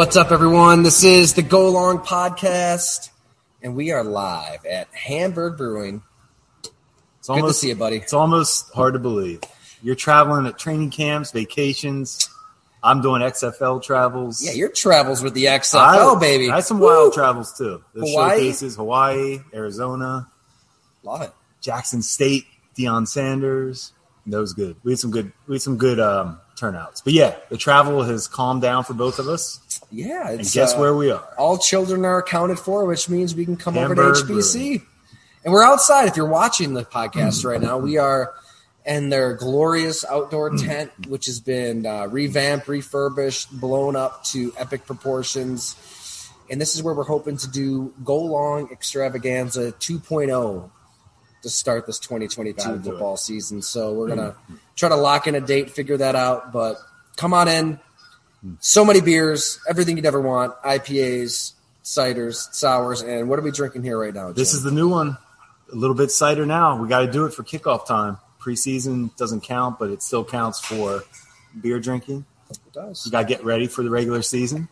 What's up, everyone? This is the Go Long Podcast, and we are live at Hamburg Brewing. It's Good to see you, buddy. It's almost hard to believe. You're traveling at training camps, vacations. I'm doing XFL travels. Yeah, your travels with the XFL, I, baby. I had some Woo! wild travels too. The Hawaii? showcases: Hawaii, Arizona, Love it. Jackson State, Deion Sanders. That was good. We had some good. We had some good um, turnouts. But yeah, the travel has calmed down for both of us. Yeah, And it's, guess uh, where we are? all children are accounted for, which means we can come over Hamburg to HBC. And we're outside. If you're watching the podcast right now, we are in their glorious outdoor tent, which has been uh, revamped, refurbished, blown up to epic proportions. And this is where we're hoping to do Go Long Extravaganza 2.0 to start this 2022 Gotta football season. So we're going to try to lock in a date, figure that out. But come on in. So many beers, everything you'd ever want IPAs, ciders, sours. And what are we drinking here right now? This is the new one. A little bit cider now. We got to do it for kickoff time. Preseason doesn't count, but it still counts for beer drinking. It does. You got to get ready for the regular season.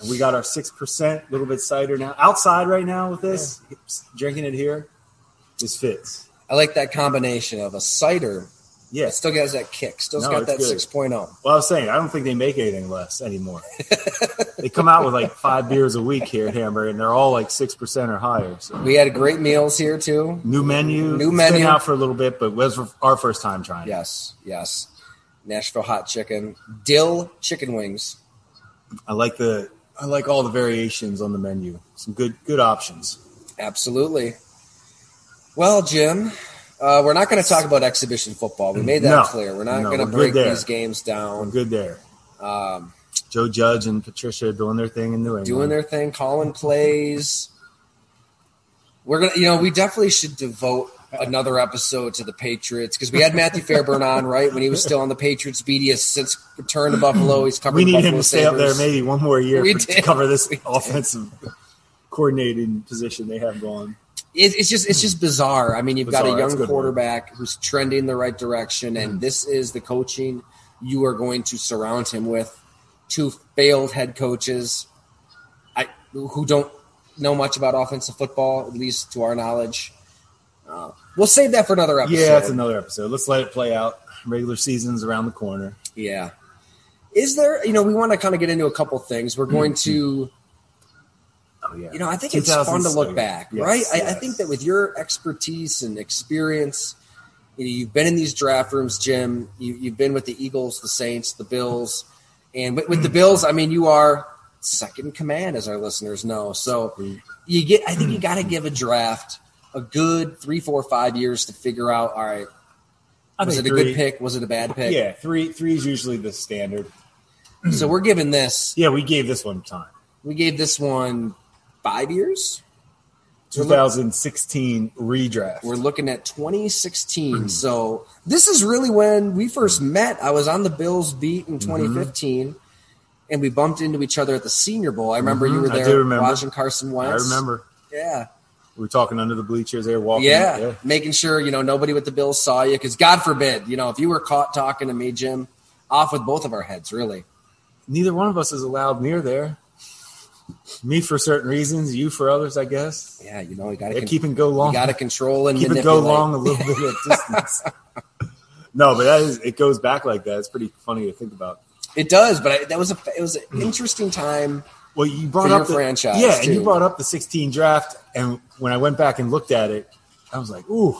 And we got our 6%, little bit cider now. Outside right now with this, drinking it here, this fits. I like that combination of a cider. Yeah. It still has that kick. Still No, got that good. 6.0. Well, I was saying, I don't think they make anything less anymore. they come out with like five beers a week here at Hamburg, and they're all like 6% or higher. So. We had great meals here too. New menu. New menu. Been out for a little bit, but was our first time trying. Yes, yes. Nashville hot chicken, dill chicken wings. I like the I like all the variations on the menu. Some good good options. Absolutely. Well, Jim, uh, we're not going to talk about exhibition football. We made that No. clear. We're not No, going to break these games We're down. good there. Um, Joe Judge and Patricia doing their thing in New England. doing their thing, calling plays. We're gonna, you know, we definitely should devote another episode to the Patriots because we had Matthew Fairburn on right when he was still on the Patriots. Has since returned to Buffalo. He's covered. we need him to stay up there maybe one more year for, to did. cover this We did. offensive coordinating position they have going. It, it's just, it's just bizarre. I mean, you've got Bizarre, a a young quarterback who's trending the right direction, and this is the coaching you are going to surround him with. Two failed head coaches, I who don't know much about offensive football, at least to our knowledge. Uh, we'll save that for another episode. Yeah, that's another episode. Let's let it play out. Regular season's around the corner. Yeah. Is there, you know, we want to kind of get into a couple things. We're going to, Oh yeah. you know, I think it's fun to look back, yes, right? I, I think that with your expertise and experience, you know, you've been in these draft rooms, Jim. You, you've been with the Eagles, the Saints, the Bills, and with, with the hmm. Bills, I mean, you are second command, as our listeners know. So hmm. you get, I think you got to give a draft a good three, four, five years to figure out. All right, was it a three- good pick? Was it a bad pick? Yeah, three three is usually the standard. So we're giving this. Yeah, we gave this one time. We gave this one five years. 2016 redraft. We're looking at 2016. So this is really when we first met. I was on the Bills beat in 2015, and we bumped into each other at the Senior Bowl. I remember you Mhm, were there watching Carson Wentz. I remember Yeah, we were talking under the bleachers there, walking. yeah, making sure you know nobody with the Bills saw you because God forbid you know if you were caught talking to me, Jim, off with both of our heads. Really, Neither one of us is allowed near there. Me for certain reasons, you for others, I guess. yeah, you know you got Yeah, to keep it go long. you got to control and keep it go long a little bit of distance. no, but that is it goes back like that. It's pretty funny to think about. It does, but I, that was a it was an interesting time. Well, you brought For up the franchise, yeah, and you brought up the 16 draft, and when I went back and looked at it, I was like, ooh,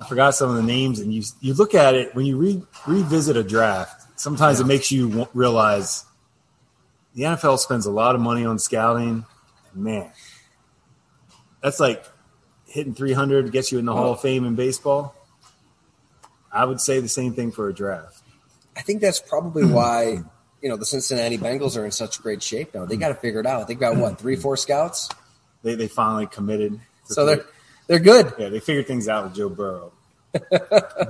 I forgot some of the names. And you you look at it when you re, revisit a draft. Sometimes it makes you realize the NFL spends a lot of money on scouting. Man, that's like hitting 300 gets you in the Hall of Fame in baseball. I would say the same thing for a draft. I think that's probably why you know the Cincinnati Bengals are in such great shape now. They got to figure it out. They've got what three, four scouts, They they finally committed. so they're they're good. yeah they figured things out with Joe Burrow.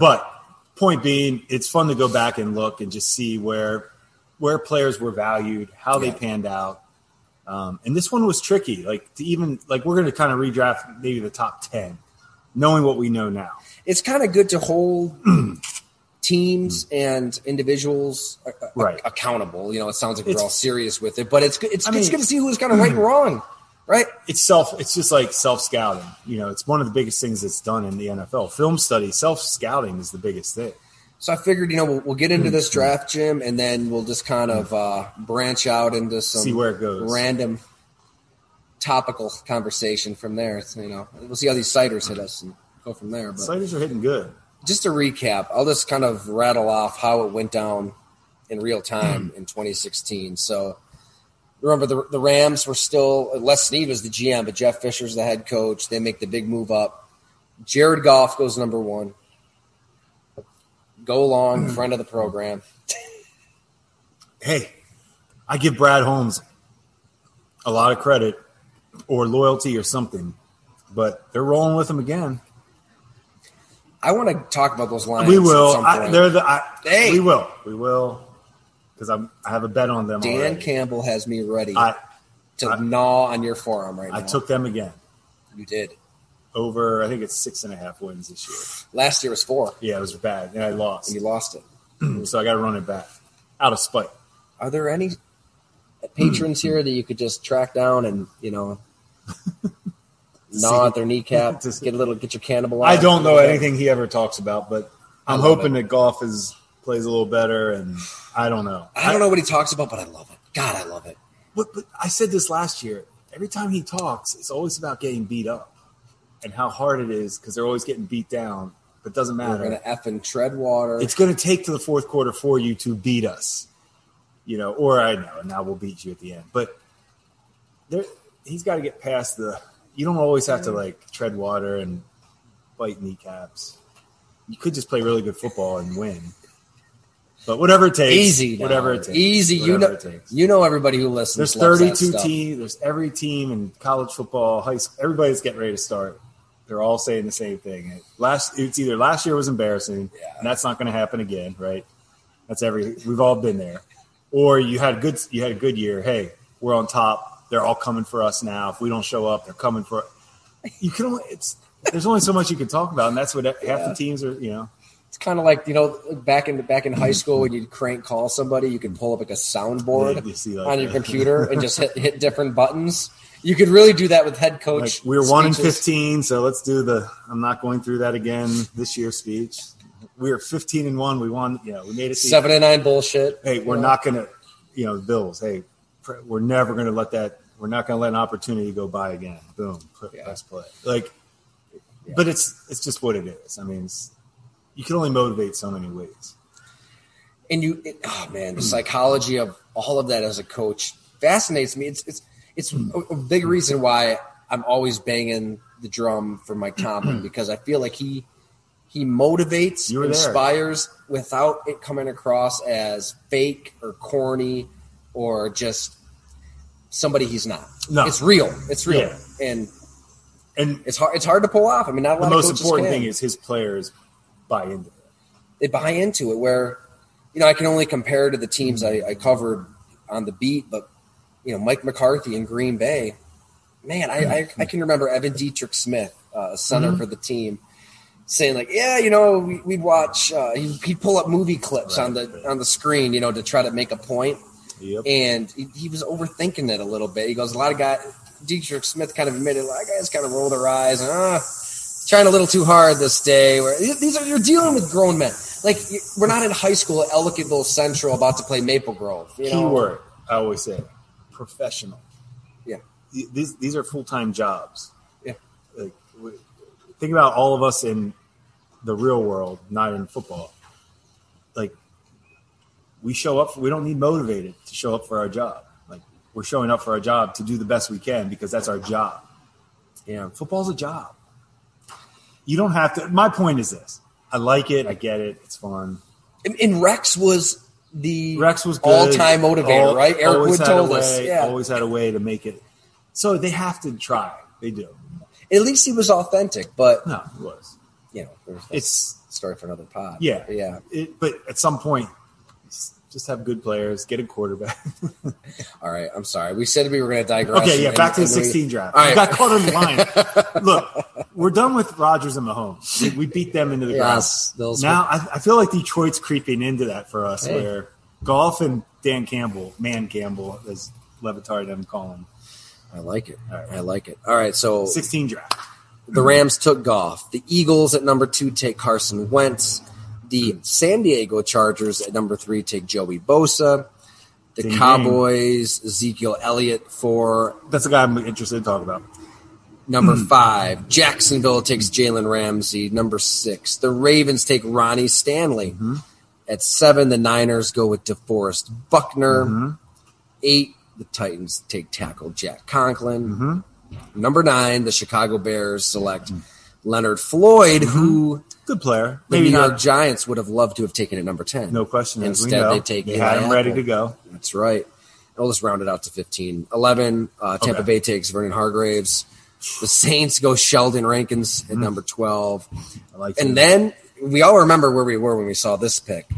but point being, it's fun to go back and look and just see where where players were valued, how they Yeah. panned out. Um, and this one was tricky. Like to even like we're going to kind of redraft maybe the top ten, knowing what we know now. It's kind of good to hold teams and individuals Right. accountable. You know, it sounds like It's- we're all serious with it, but it's good. It's, I it's mean- good to see who's kind of right and wrong, right? it's self it's just like self scouting you know it's one of the biggest things that's done in the nfl film study self scouting is the biggest thing So I figured, you know, we'll, we'll get into this Mm-hmm. draft, Jim, and then we'll just kind of uh, branch out into some See where it goes. random topical conversation from there. You know, we'll see how these ciders hit us and go from there. But sliders are hitting good just to recap, I'll just kind of rattle off how it went down in real time in 2016. So remember, the, the Rams were still Les Snead was the GM, but Jeff Fisher's the head coach. They make the big move up. Jared Goff goes number one. Go along, hmm. friend of the program. hey i give brad holmes a lot of credit or loyalty or something but they're rolling with him again I want to talk about those lines. we will I, they're the I, Hey. we will we will because i'm i have a bet on them Dan already. Campbell has me ready I, to gnaw on your forearm right now. I took them again you did. Over i think it's six and a half wins this year Last year was four, yeah it was bad and i lost and you lost it. so i gotta run it back out of spite Are there any patrons here that you could just track down and you know gnaw at their kneecap, Just- get a little, get your cannibal? I don't know anything he ever talks about, but I'm hoping that Goff is plays a little better, and I don't know. I don't know what he talks about, but I love it. God, I love it. But, but I said this last year. Every time he talks, it's always about getting beat up and how hard it is because they're always getting beat down. But it doesn't matter. We're gonna f and tread water. It's going to take to the fourth quarter for you to beat us, you know. Or I know, and now we'll beat you at the end. But there, he's got to get past the. You don't always have to like tread water and bite kneecaps. You could just play really good football and win. But whatever it takes, easy, whatever it takes, Easy. You know, it takes. you know everybody who listens. There's 32 teams. There's every team in college football, high school. Everybody's getting ready to start. They're all saying the same thing. Last, it's either last year was embarrassing, Yeah. and that's not going to happen again, right? That's every. We've all been there. Or you had good. You had a good year. Hey, we're on top. They're all coming for us now. If we don't show up, they're coming for. You can only. It's there's only so much you can talk about, and that's what half Yeah. the teams are. You know, It's kind of like you know back in back in high school when you'd crank call somebody, you could pull up like a soundboard Yeah, you like on your that. computer and just hit, hit different buttons. You could really do that with head like coach. we were one in fifteen, so let's do the. I'm not going through that again this year's speech. We were 15 and one. We won. You know, we made it. Seven and nine bullshit. Hey, we're You know? not going to. You know, the Bills. Hey, we're never going to let that. We're not going to let an opportunity go by again. Boom, put, Yeah. let's play. Like, but it's it's just what it is. I mean, you can only motivate so many ways. and you it, oh man the psychology of all of that as a coach fascinates me it's it's it's a, big reason why i'm always banging the drum for mike tomlin because i feel like he he motivates were there. inspires without it coming across as fake or corny or just somebody he's not No. it's real it's real Yeah. and And it's hard it's hard to pull off i mean not the most important can thing is his players buy into it. they buy into it where you know i can only compare to the teams I, I covered on the beat but you know mike mccarthy in green bay man i, I, I can remember evan dietrich smith uh, center Mhm. for the team saying like yeah you know we, we'd watch uh, he'd, he'd pull up movie clips on the on the screen you know to try to make a point Yep. and he, he was overthinking it a little bit he goes a lot of guys dietrich smith kind of admitted a lot of guys kind of roll their eyes ah, trying a little too hard this day. Where these are you're dealing with grown men. Like we're not in high school at Ellicottville Central about to play Maple Grove. You know? Keyword I always say professional. Yeah. These these are full time jobs. Yeah. Like, think about all of us in the real world, not in football. Like we show up. We don't need motivated to show up for our job. Like we're showing up for our job to do the best we can because that's our job. Yeah. Football's a job. You don't have to. My point is this: I like it. I get it. It's fun. And, and Rex was the Rex was good. all-time motivator, Al- right? Eric Wood told us. Yeah. Always had a way to make it. So they have to try. They do. At least he was authentic, but No, it was. you know, It's story for another pod. yeah, yeah. It, but at some point, just have good players, get a quarterback. All right, I'm sorry. We said we were going to digress. okay, yeah. and- Back to the and we- 16 draft. I got caught on the line. Look, we're done with Rodgers and Mahomes. We, we beat them into the Yes, ground. Now I, I feel like Detroit's creeping into that for us, Hey. where Goff and Dan Campbell, Man Campbell, as Le Batard them call him, I like it. Right. I like it. All right, so 16 draft. the Rams took Goff. The Eagles at number two take Carson Wentz. The San Diego Chargers at number three take Joey Bosa. The Ding. Cowboys Ezekiel Elliott for That's the guy I'm interested in talking about. number hmm. five. Jacksonville takes Jalen Ramsey. Number six. The Ravens take Ronnie Stanley. Mm-hmm. At seven, the Niners go with DeForest Buckner. Mm-hmm. Eight, the Titans take tackle Jack Conklin. Mm-hmm. Number nine, the Chicago Bears select hmm. Leonard Floyd, who Good player. the Maybe New York. Giants would have loved to have taken at number 10. No question. Instead, they take they had him ready to go. That's right. I'll just round it out to 15. 11, uh, Tampa Okay. Bay takes Vernon Hargreaves. The Saints go Sheldon Rankins Mm-hmm. at number 12. I like And then we all remember where we were when we saw this pick.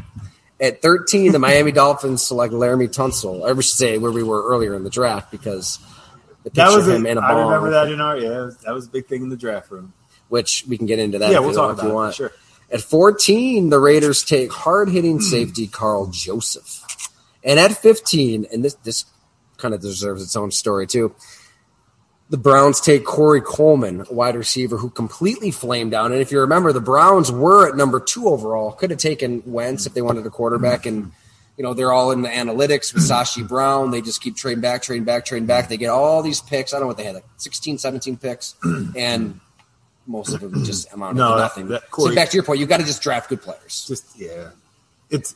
At 13, the Miami Dolphins select Laremy Tunsil. I should say where we were earlier in the draft because the that picture was of it. him in a ball, I remember that in our yeah. That was a big thing in the draft room. Which we can get into that yeah, if, we'll you, talk if about you it. want. Sure. At 14, the Raiders take hard hitting safety Karl Joseph. And at 15, and this this kind of deserves its own story too. The Browns take Corey Coleman, a wide receiver who completely flamed down. And if you remember, the Browns were at number two overall. Could have taken Wentz if they wanted a quarterback. And, you know, they're all in the analytics with Sashi Brown. They just keep trading back, trading back, trading back. They get all these picks. I don't know what they had, like 16, 17 picks. And most of them just amount No, to nothing. that so Corey- back to your point, you've got to just draft good players. Just yeah. It's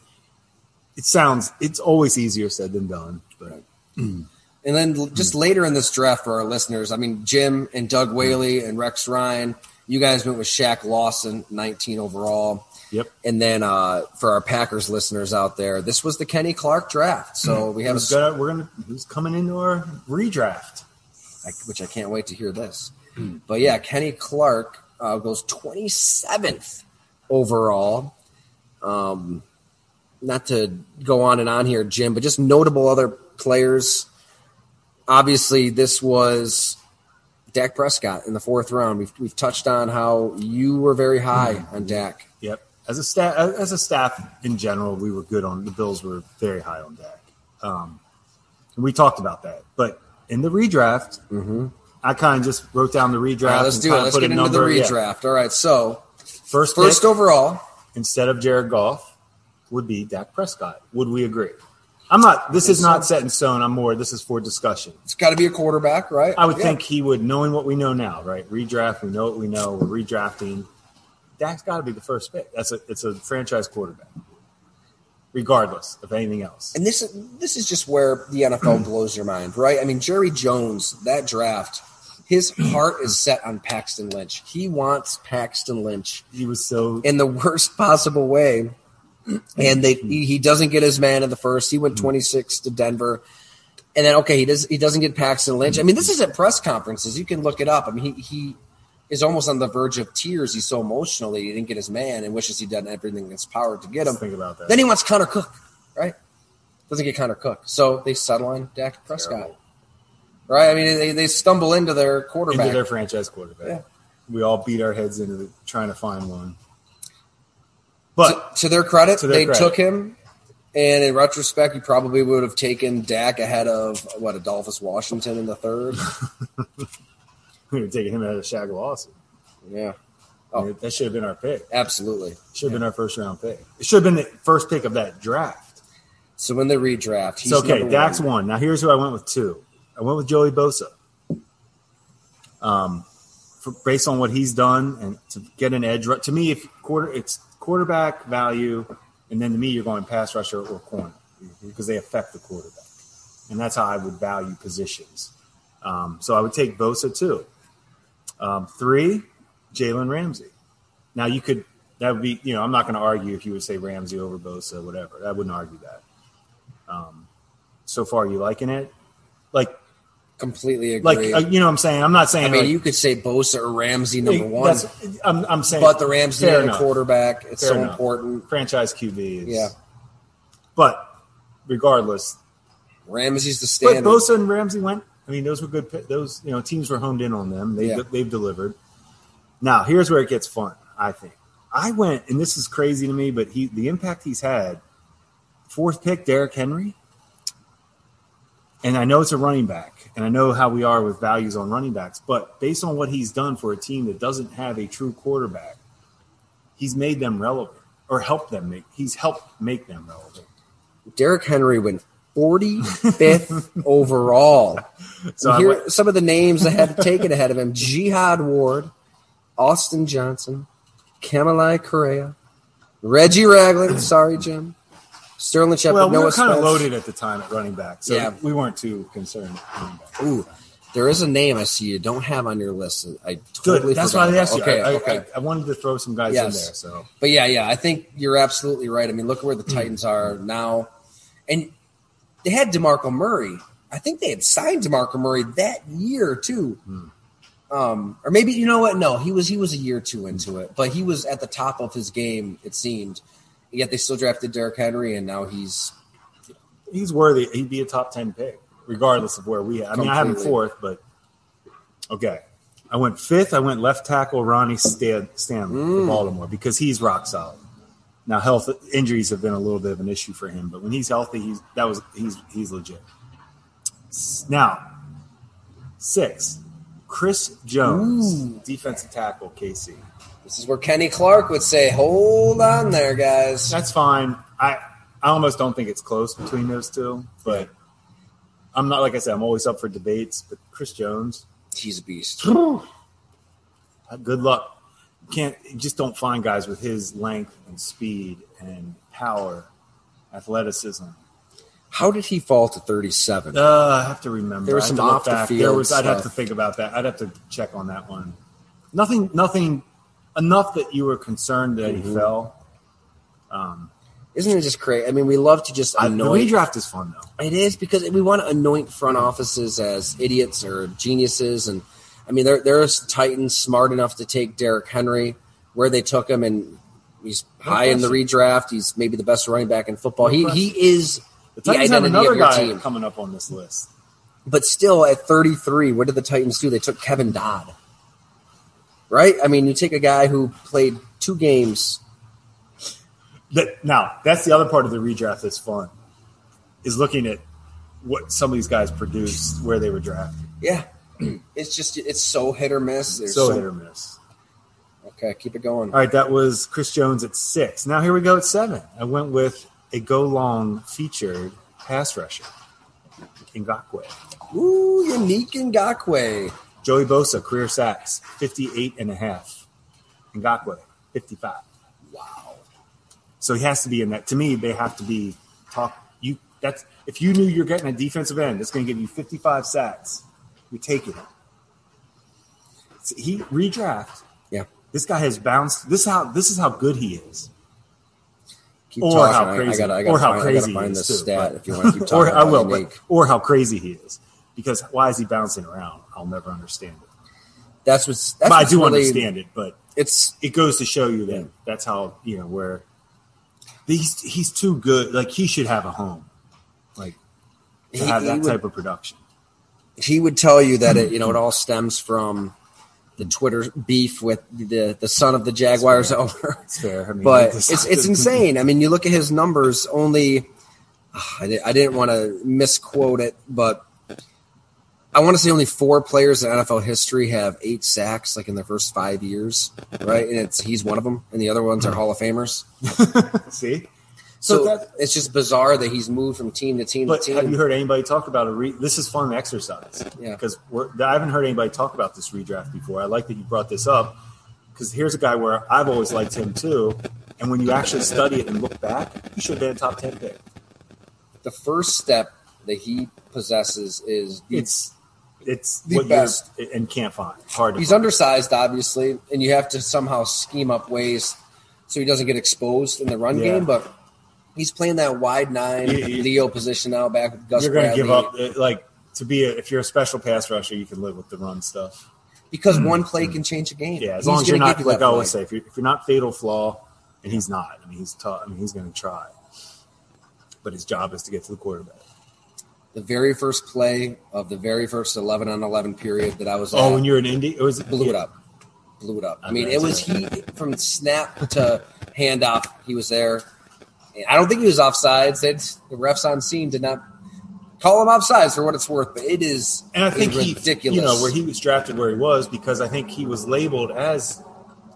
it sounds it's always easier said than done. But And then just mm. later in this draft for our listeners, I mean, Jim and Doug mm. Whaley and Rex Ryan, you guys went with Shaq Lawson, 19 overall. yep. And then uh, for our Packers listeners out there, this was the Kenny Clark draft. So mm. we have a, we're gonna who's coming into our redraft. I- which I can't wait to hear this. But yeah, Kenny Clark uh, goes 27th overall. Um, not to go on and on here, Jim, but just notable other players. Obviously, this was Dak Prescott in the fourth round. We've, we've touched on how you were very high on Dak. Yep. As a staff, as a staff in general, we were good on the Bills. Were very high on Dak. Um, we talked about that. But in the redraft, I kind of just wrote down the redraft. Right, let's do it. Let's get into the yeah. redraft. All right, so First, first overall, instead of Jared Goff would be Dak Prescott. Would we agree? I'm not. This is not set in stone. I'm more. This is for discussion. it's got to be a quarterback, right? I would Yeah. think he would, knowing what we know now, right? Redraft. We know what we know. We're redrafting. Dak's got to be the first pick. That's a. It's a franchise quarterback, regardless of anything else. And this is this is just where the NFL blows your mind, right? I mean, Jerry Jones, that draft, his heart is set on Paxton Lynch. He wants Paxton Lynch He was so. in the worst possible way. And they he, he doesn't get his man in the first. He went mm-hmm. 26 to Denver. And then okay, he does he doesn't get Paxton Lynch. I mean, this is at press conferences. You can look it up. I mean, he he is almost on the verge of tears. He's so emotional that he didn't get his man and wishes he'd done everything in his power to get him. Think about that. Then he wants Connor Cook, right? Doesn't get Connor Cook. So they settle on Dak Prescott. Terrible. Right? I mean, they, they stumble into their quarterback. into their franchise quarterback. Yeah. We all beat our heads into the, trying to find one. But to, to their credit, To their they credit. took him. And in retrospect, you probably would have taken Dak ahead of what Adolphus Washington in the third. we were taking him out of Shaq Lawson. Yeah, Oh. That should have been our pick. absolutely. Should have been our first round pick. It should have been the first pick of that draft. So when they redraft, he's It's okay. Dak's one. one. Now here's who I went with two. I went with Joey Bosa. Um, for, based on what he's done and to get an edge. To me, if quarter, it's quarterback value, and then to me, you're going pass rusher or corner because they affect the quarterback, and that's how I would value positions. Um, so I would take Bosa too. Um, three, Jalen Ramsey. Now you could that would be you know I'm not going to argue if you would say Ramsey over Bosa, whatever. I wouldn't argue that. Um, so far, you liking it? Like Completely agree. like uh, you know what I'm saying. I'm not saying I mean, like, you could say Bosa or Ramsey number one, I'm, I'm saying, but the Rams fair need a quarterback. It's so enough. important. franchise QB is Yeah. But regardless, Ramsey's the state but. Bosa and Ramsey went. I mean, those were good. Those you know teams were honed in on them. They Yeah. they've delivered. Now here's where it gets fun. I think I went, and this is crazy to me, but he the impact he's had. Fourth pick, Derrick Henry. And I know it's a running back, and I know how we are with values on running backs, but based on what he's done for a team that doesn't have a true quarterback, he's made them relevant or helped them make. He's helped make them relevant. Derrick Henry went 45th overall. So And here went- some of the names that had taken ahead of him: Jihad Ward, Austin Johnson, Kamalei Correa, Reggie Ragland. Sorry, Jim. Sterling Shepard. Well, we Noah were kind of loaded at the time at running back, so Yeah. we weren't too concerned. Ooh, there is a name I see you don't have on your list. I Good. That's forgot why I asked you. Okay, I, I, okay. I, I wanted to throw some guys Yes. in there. So But yeah, yeah, I think you're absolutely right. I mean, look at where the Titans are now, and they had Demarco Murray. I think they had signed Demarco Murray that year too. Um, or maybe you know what? No, he was he was a year or two into it, but he was at the top of his game. It seemed. Yet they still drafted Derrick Henry, and now he's he's worthy. He'd be a top ten pick, regardless of where we. I mean, I have him fourth, but okay. I went fifth. I went left tackle Ronnie Stan- Stanley Mm. Baltimore because he's rock solid. Now, health injuries have been a little bit of an issue for him, but when he's healthy, he's that was he's he's legit. Now, six, Chris Jones, defensive tackle, KC. this is where Kenny Clark would say, "Hold on there, guys." That's fine. I I almost don't think it's close between those two, but I'm not like I said. I'm always up for debates. But Chris Jones, He's a beast. good luck. Can't you just don't find guys with his length and speed and power, athleticism. How did he fall to 37? Uh, I have to remember. There was some off the field There was. I'd have to think about that. I'd have to check on that one. Nothing. Nothing. Enough that you were concerned that Mm-hmm. he fell. Um, Isn't it just crazy? I mean, we love to just I, the redraft is fun though. It is because we want to anoint front offices as idiots or geniuses, and I mean, there there's Titans smart enough to take Derrick Henry where they took him, and he's high in the redraft. He's maybe the best running back in football. No he question. he is The the Titans have identity another of your guy team. coming up on this list. But still, at 33, what did the Titans do? They took Kevin Dodd, right? I mean, you take a guy who played two games. That now that's the other part of the redraft that's fun, is looking at what some of these guys produced, where they were drafted. Yeah, it's just it's so hit or miss. There's So hit or miss. Okay, keep it going. All right, that was Chris Jones at six. Now here we go at seven. I went with a go long featured pass rusher, Ngakoue. Ooh, Yannick Ngakoue. Joey Bosa, career sacks, 58 and a half. Ngakoue, 55. Wow. So he has to be in that. To me, they have to be talk. You that's if you knew you're getting a defensive end that's going to give you 55 sacks, you're taking it. He redraft. Yeah. This guy has bounced. This how this is how good he is. Keep Or talking. how I- crazy- I, gotta, I gotta or how find, crazy I he find is, this too, stat if you want to keep talking. Or I will, but or how crazy he is. Because why is he bouncing around? I'll never understand it. That's what's. That's I do really, understand it, but It's it goes to show you that Yeah. that's how you know where he's he's too good. Like he should have a home, like to He- have that would- type of production. He would tell you that it you know it hmm. all stems from the Twitter beef with the the son of the Jaguars owner. It's fair. I mean, but it's it's insane. I mean, you look at his numbers. Only ah, I, di- I didn't want to misquote it, but I want to say only four players in NFL history have eight sacks like in their first five years, right? And it's he's one of them, and the other ones are hmm. Hall of Famers. See, So, that- it's just bizarre that he's moved from team to team but to have you heard anybody talk about a re? This is fun exercise. Yeah. because I haven't heard anybody talk about this redraft before. I like that you brought this up because here's a guy where I've always liked him too. And when you actually study it and look back, he should have been a top ten pick. the first step that he possesses is the, It's It's The what best. you and can't find. Hard He's find. undersized, obviously, and you have to somehow scheme up ways so he doesn't get exposed in the run Yeah. game. But he's playing that wide nine You- you- Leo position now, back with Gus You're going to give up uh, like to be a, if you're a special pass rusher, you can live with the run stuff. because one play can change a game. Yeah, as He's long as you're not you like I always say, if you're, if you're not fatal flaw, and he's not. I mean, he's tough. I mean, he's going to try, but his job is to get to the quarterback. the very first play of the very first eleven on eleven period that I was Oh, at, when you're in Indy, it was blew it up, blew it up. I I mean, it was he from snap to handoff. He was there. I don't think he was offsides. It's, the refs on scene did not call him offsides for what it's worth, but it is And I think he, ridiculous. you know, where he was drafted where he was because I think he was labeled as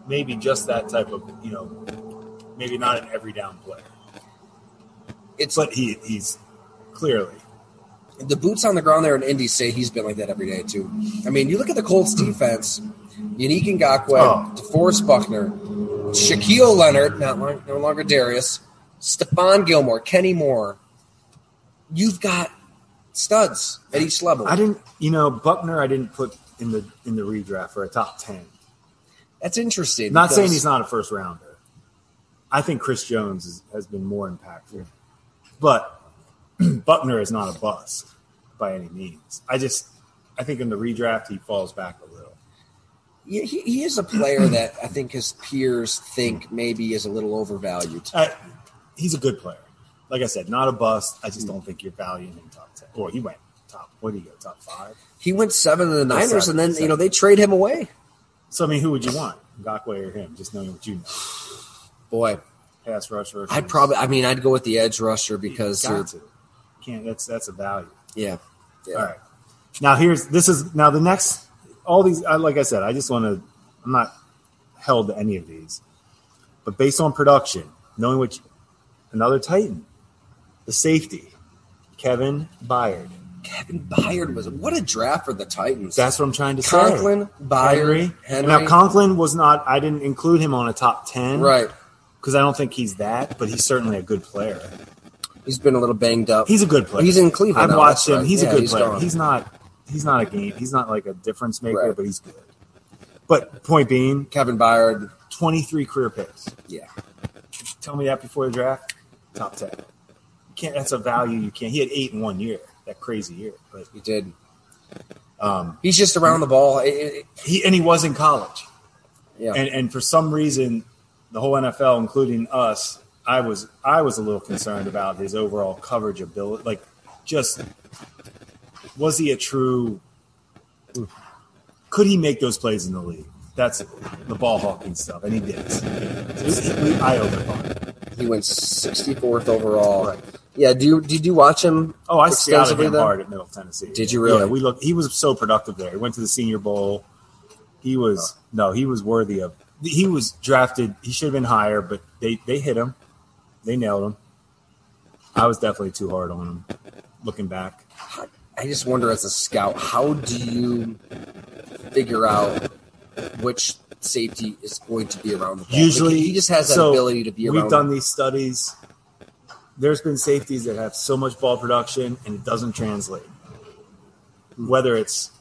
maybe just that type of, you know, maybe not an every down player, it's but he he's clearly the boots on the ground there in Indy say he's been like that every day too. I mean, you look at the Colts hmm. defense: Yannick Ngakoue, Oh. DeForest Buckner, Shaquille Leonard, not long, no longer Darius, Stephon Gilmore, Kenny Moore. You've got studs at each level. I didn't, you know, Buckner I didn't put in the in the redraft for a top ten. That's interesting. Not saying he's not a first rounder. I think Chris Jones is, has been more impactful, but Buckner is not a bust by any means. I just, I think in the redraft he falls back a little. He, he he is a player that I think his peers think maybe is a little overvalued. Uh, he's a good player. Like I said, not a bust. I just don't think you're valuing him top ten. Or he went top. What did he go? Top five. He went seven to the Niners, seven, and then you know they trade him away. So I mean, who would you want, Ngakoue or him? Just knowing what you know, Boy, pass rusher. I'd probably. I mean, I'd go with the edge rusher because you're, got to. Can't. That's that's a value. yeah, yeah. All right. Now here's this is now the next all these I- like I said I just want to I'm not held to any of these, but based on production, knowing which another Titan, the safety, Kevin Byard. Kevin Byard was what a draft for the Titans. That's what I'm trying to say. Conklin, Byard. Henry. Now Conklin was not. I didn't include him on a top ten, right. Because I don't think he's that, but he's certainly a good player. He's been a little banged up. He's a good player. He's in Cleveland I've now, watched him. right. He's Yeah, a good he's player. gone. He's not. He's not a game. He's not like a difference maker, Right. but he's good. But point being, Kevin Byard. 23 career picks. Yeah, Tell me that before the draft, top 10. You can't. That's a value you can't. He had eight in one year. That crazy year, but he did. um, He's just around the ball. It- it- he and he was in college. yeah, and and for some reason, the whole NFL, including us, I was I was a little concerned about his overall coverage ability. Like, just was he a true? Could he make those plays in the league? That's the ball hawking stuff, and he did. I opened he went 64th overall. Right. Yeah. Do you did you watch him? Oh, I scouted him then? hard at Middle Tennessee. Did you really? Yeah, we looked. He was so productive there. He went to the Senior Bowl. He was no, he was worthy of. He was drafted. He should have been higher, but they they hit him. They nailed him. I was definitely too hard on him. Looking back, I just wonder as a scout, how do you figure out which safety is going to be around the ball? usually he just has that so ability to be around. We've done these studies. There's been safeties that have so much ball production and it doesn't translate. Hmm. Whether it's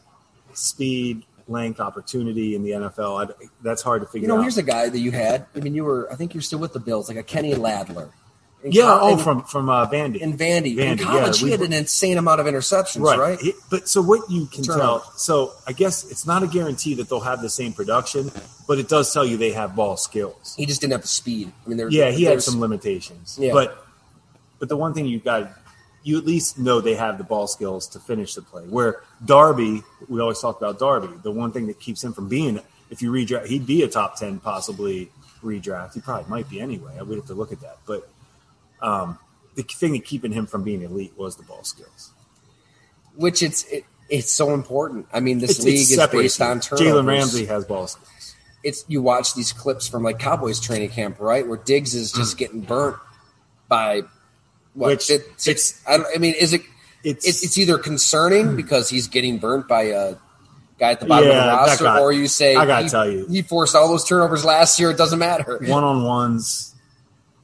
speed, length, opportunity in the NFL, I, that's hard to figure. You figure know, out. here's a guy that you had. I mean, you were. I think you're still with the Bills, like a Kenny Ladler. In yeah, col- oh, in- from from uh, Vandy. in Vandy. in Vandy, yeah, college, he had an insane amount of interceptions, right? It- but so what you can Turnover. tell, so I guess it's not a guarantee that they'll have the same production, but it does tell you they have ball skills. He just didn't have the speed. I mean, there, Yeah, he had some limitations. Yeah. But but the one thing you got you at least know they have the ball skills to finish the play. Where Darby, we always talk about Darby, the one thing that keeps him from being if you redraft he'd be a top ten possibly redraft. He probably might be anyway. I would have to look at that. But um the thing that keeping him from being elite was the ball skills. which it's it, it's so important. I mean, this It's, league it's is based on turnovers. Jalen Ramsey has ball skills. It's you watch these clips from like Cowboys training camp, right, where Diggs is just getting burnt by what? Mm. Which fif- six, I, don't, I mean, is it? It's It's, it's either concerning because he's getting burnt by a guy at the bottom Yeah, of the roster, guy- or you say I gotta he- tell you. he forced all those turnovers last year. It doesn't matter. one on ones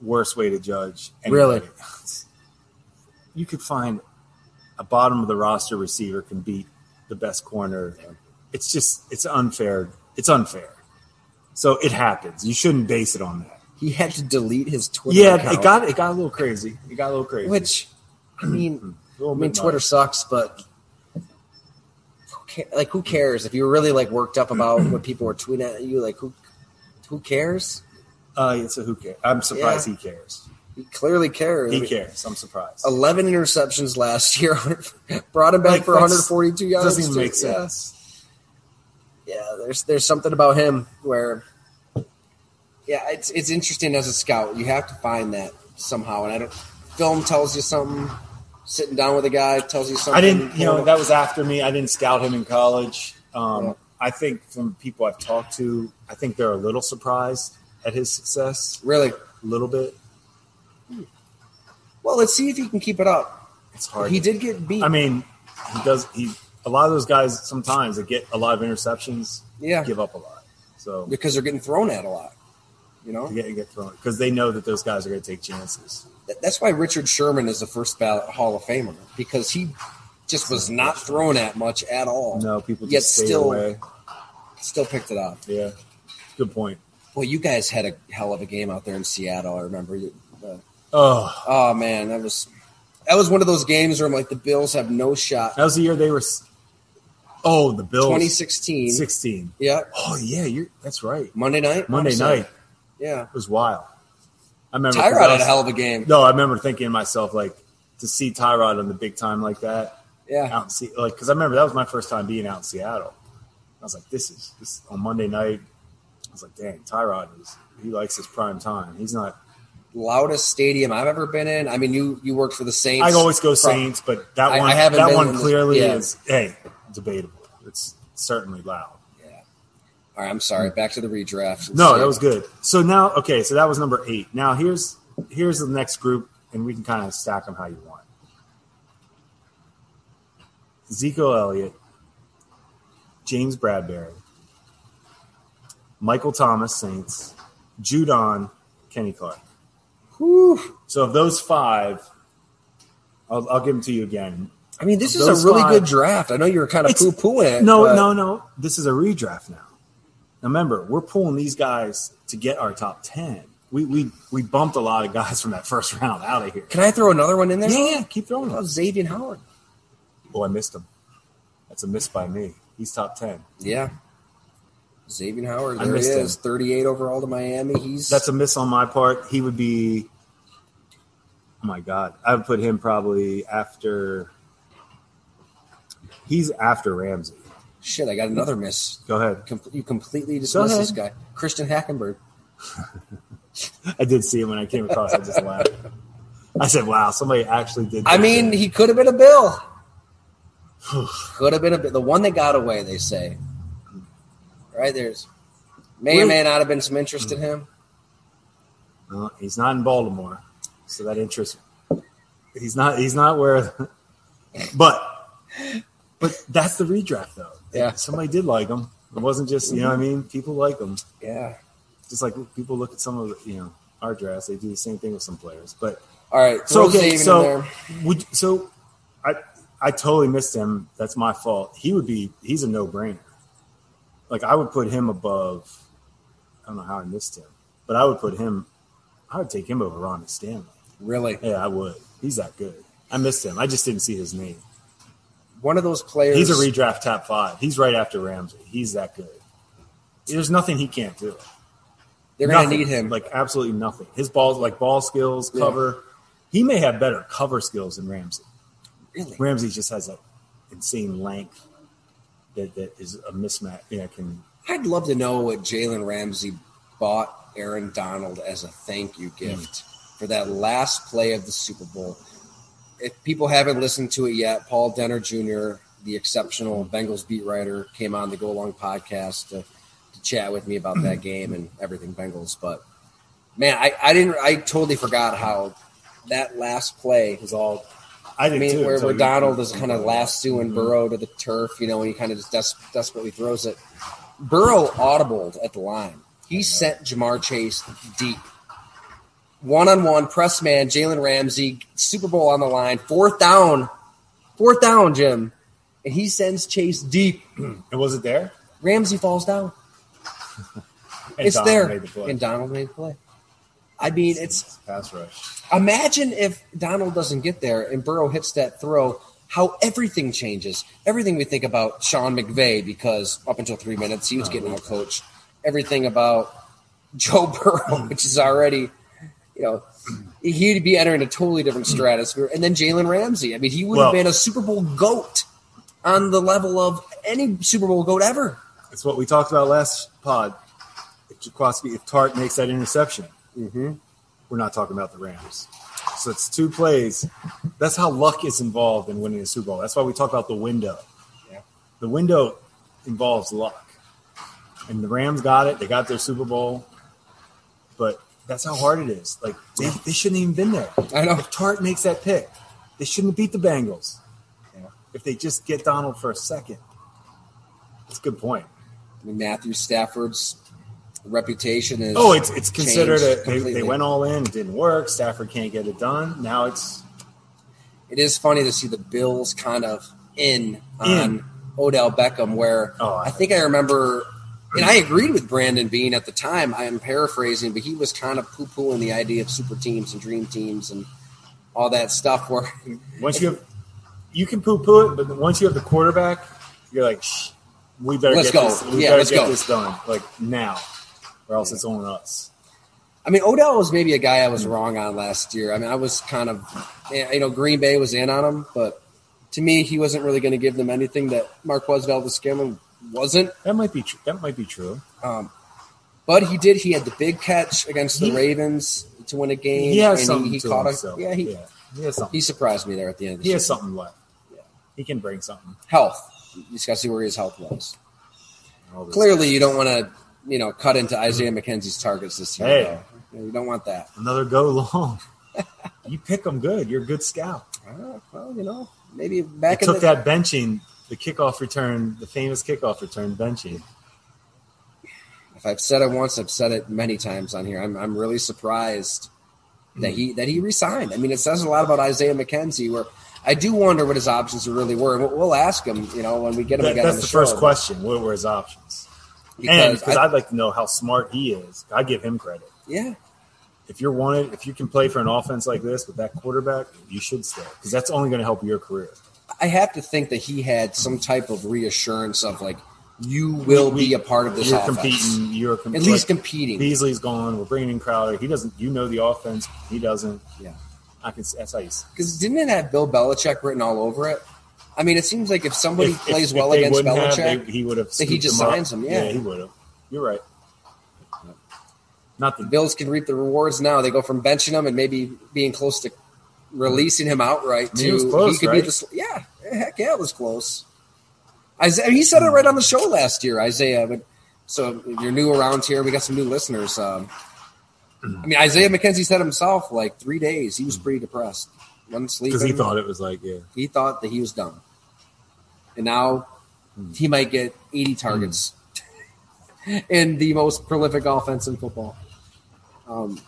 worst way to judge. Really? You could find a bottom of the roster receiver can beat the best corner. It's just it's unfair. It's unfair. So it happens. You shouldn't base it on that. He had to delete his Twitter. Yeah, account, it got it got a little crazy. It got a little crazy. which I mean, I mean, Twitter much. sucks, but like who cares if you were really like worked up about what people were tweeting at you? Like who who cares? Uh, it's a who cares. I'm surprised he cares. He clearly cares. He cares. I'm surprised. 11 interceptions last year. Brought him back Like, for 142 yards. Doesn't even make Yeah. sense. Yeah, there's there's something about him where, yeah, it's it's interesting as a scout. You have to find that somehow, and I don't. Film tells you something. Sitting down with a guy tells you something. I didn't, you know, that was after me. I didn't scout him in college. Um, Yeah. I think from people I've talked to, I think they're a little surprised at his success. really A little bit. well. Let's see if he can keep it up. It's hard. He did get beat. I mean, he does. He a lot of those guys sometimes they get a lot of interceptions, yeah, give up a lot. So because they're getting thrown at a lot. You know, get, get thrown because they know that those guys are going to take chances. That's why Richard Sherman is the first ballot Hall of Famer because he just was not thrown at much at all. No, people Yet still- away. Still picked it up. Yeah, good point. Well, you guys had a hell of a game out there in Seattle. I remember. You, uh, Oh, oh man, that was that was one of those games where I'm like, the Bills have no shot. that was the year they were. Oh, the Bills. 2016. Sixteen. Yeah, Oh yeah, you're. That's right. Monday night. Monday night Yeah, it was wild. I remember I Tyrod had was- a hell of a game. No, I remember thinking to myself like to see Tyrod on the big time like that Yeah, out in Se- like because I remember that was my first time being out in Seattle. I was like, this is this on Monday night. I was like, dang, Tyrod is he likes his prime time. He's not. loudest stadium I've ever been in. I mean, you you worked for the Saints. I always go Saints, but that one I haven't that one the- clearly yeah. is hey debatable. It's certainly loud. Yeah. All right, I'm sorry. Hmm. Back to the redraft. No, that was good. So now, okay, so that was number eight. Now here's here's the next group, and we can kind of stack them how you want. Zeke Elliott, James Bradberry, Michael Thomas, Saints, Judon, Kenny Clark. Whew. So of those five, I'll, I'll give them to you again. I mean, this is a really five- good draft. I know you were kind of poo pooing it. No, but- no, no. This is a redraft now. Now remember, we're pulling these guys to get our top ten. We we we bumped a lot of guys from that first round out of here. Can I throw another one in there? Yeah, yeah, keep throwing them. Xavier Howard? Oh, I missed him. That's a miss by me. He's top ten. Yeah. Xavier Howard. There he missed him. is. 38 overall to Miami. He's That's a miss on my part. He would be. Oh my god, I would put him probably after. He's after Ramsey. shit. I got another miss. Go ahead. Com- you completely dismissed this guy, Christian Hackenberg. I did see him when I came across. I just laughed. I said, "Wow, somebody actually did." I that." mean, he could have been a Bill. could have been a Bill. The one that got away, they say. Right there's may or may not have been some interest in him. Well, he's not in Baltimore, so that interest. He's not. He's not where. But, but that's the redraft, though. Yeah. somebody did like him. It wasn't just you know. what I mean, people like him. Yeah. Just like people look at some of the, you know our drafts, they do the same thing with some players. But All right. so okay, so would so I I totally missed him. That's my fault. He would be. He's a no brainer. Like I would put him above. I don't know how I missed him, but I would put him. I would take him over Ronnie Stanley. Really, Yeah, I would. He's that good. I missed him. I just didn't see his name. one of those players. He's a redraft top five. He's right after Ramsey. He's that good. There's nothing he can't do. They're going to need him. Like absolutely nothing. His balls, like ball skills, Yeah. cover. He may have better cover skills than Ramsey. really. Ramsey just has a insane length that, that is a mismatch. Yeah, can I'd love to know what Jalen Ramsey bought Aaron Donald as a thank you gift hmm. for that last play of the Super Bowl. If people haven't listened to it yet, Paul Dehner Jr., the exceptional hmm. Bengals beat writer, came on the Go Long podcast to, to chat with me about hmm. that game and everything Bengals. But man, I, I didn't. I totally forgot how that last play was all. I mean, too. where, where Donald is kind of lassoing. Burrow to the turf, you know, and he kind of just des- desperately throws it. Burrow audibled at the line. He sent Ja'Marr Chase deep. One on one, press man, Jalen Ramsey, Super Bowl on the line, fourth down. Fourth down, Jim. and he sends Chase deep. And was it there? Ramsey falls down. It's Donald there, the and Donald made the play. I mean, it's pass rush. imagine if Donald doesn't get there and Burrow hits that throw. How everything changes. Everything we think about Sean McVay because up until three minutes he was getting out coached. Everything about Joe Burrow, which is already, you know, he'd be entering a totally different stratosphere. And then Jalen Ramsey. I mean, he would Well- have been a Super Bowl goat on the level of any Super Bowl goat ever. It's what we talked about last pod. If Jaquiski, if Tartt makes that interception, Mm-hmm. we're not talking about the Rams. So it's two plays. That's how luck is involved in winning a Super Bowl. That's why we talk about the window. Yeah. The window involves luck. And the Rams got it. They got their Super Bowl. But that's how hard it is. Like they, they shouldn't even been there. I know. If Tartt makes that pick, they shouldn't beat the Bengals. Yeah. If they just get Donald for a second. That's a good point. I mean, Matthew Stafford's reputation is Oh, it's it's considered a, they, they went all in, didn't work. Stafford can't get it done. Now it's It is funny to see the Bills kind of in on In. Odell Beckham, where Oh, I think I remember, and I agreed with Brandon Beane at the time. I am paraphrasing, but he was kind of poo pooing the idea of super teams and dream teams and all that stuff. Where once you have you can poo poo it, but once you have the quarterback, you're like, Shh, we better Let's get go. this. We Yeah, better let's get go. this done like now, or else it's on us. I mean, Odell was maybe a guy I was wrong on last year. I mean, I was kind of, you know, Green Bay was in on him, but to me, he wasn't really going to give them anything that Marquez Valdes-Scantling wasn't. That might be true. That might be true. Um, but he did. He had the big catch against the He- Ravens to win a game. He has something he, he caught a himself. yeah. He yeah, he has something. he surprised me there at the end. Of the he has something left. Yeah. He can bring something. health. You just got to see where his health was. Clearly, you don't want to you know cut into Isaiah McKenzie's targets this year. Hey. You, know, you don't want that. another go long. you pick them good. You're a good scout. Uh, well, you know, maybe back It in took the, that benching, the kickoff return, the famous kickoff return benching. if I've said it once, I've said it many times on here. I'm I'm really surprised that he that he resigned. I mean, it says a lot about Isaiah McKenzie. Where I do wonder what his options really were. We'll, ask him. You know, when we get him That- again. that's the, the, first show. question. What were his options? And Because because I'd like to know how smart he is. I give him credit. yeah, If you're wanted, if you can play for an offense like this with that quarterback, you should stay because that's only going to help your career. I have to think that he had some type of reassurance of like, you will We- be a part of this you're offense. competing. You're com- At least like, competing. Beasley's gone. We're bringing in Crowder. He doesn't. You know the offense. He doesn't. Yeah. I can. That's how you. Because didn't it have Bill Belichick written all over it? I mean, it seems like if somebody If- plays if- well if against wouldn't have, Belichick, they- he would have. he just up. signs him, yeah. he would have. You're right. Not the Bills can reap the rewards now. They go from benching him and maybe being close to releasing him outright to was close, he could right? be the yeah heck yeah it was close. Isaiah, he said it right on the show last year, Isaiah. But so if you're new around here, we got some new listeners. Um, I mean, Isaiah McKenzie said himself like three days he was pretty depressed, sleeping because he thought it was like yeah. he thought that he was done, and now he might get 80 targets in the most prolific offense in football. Um.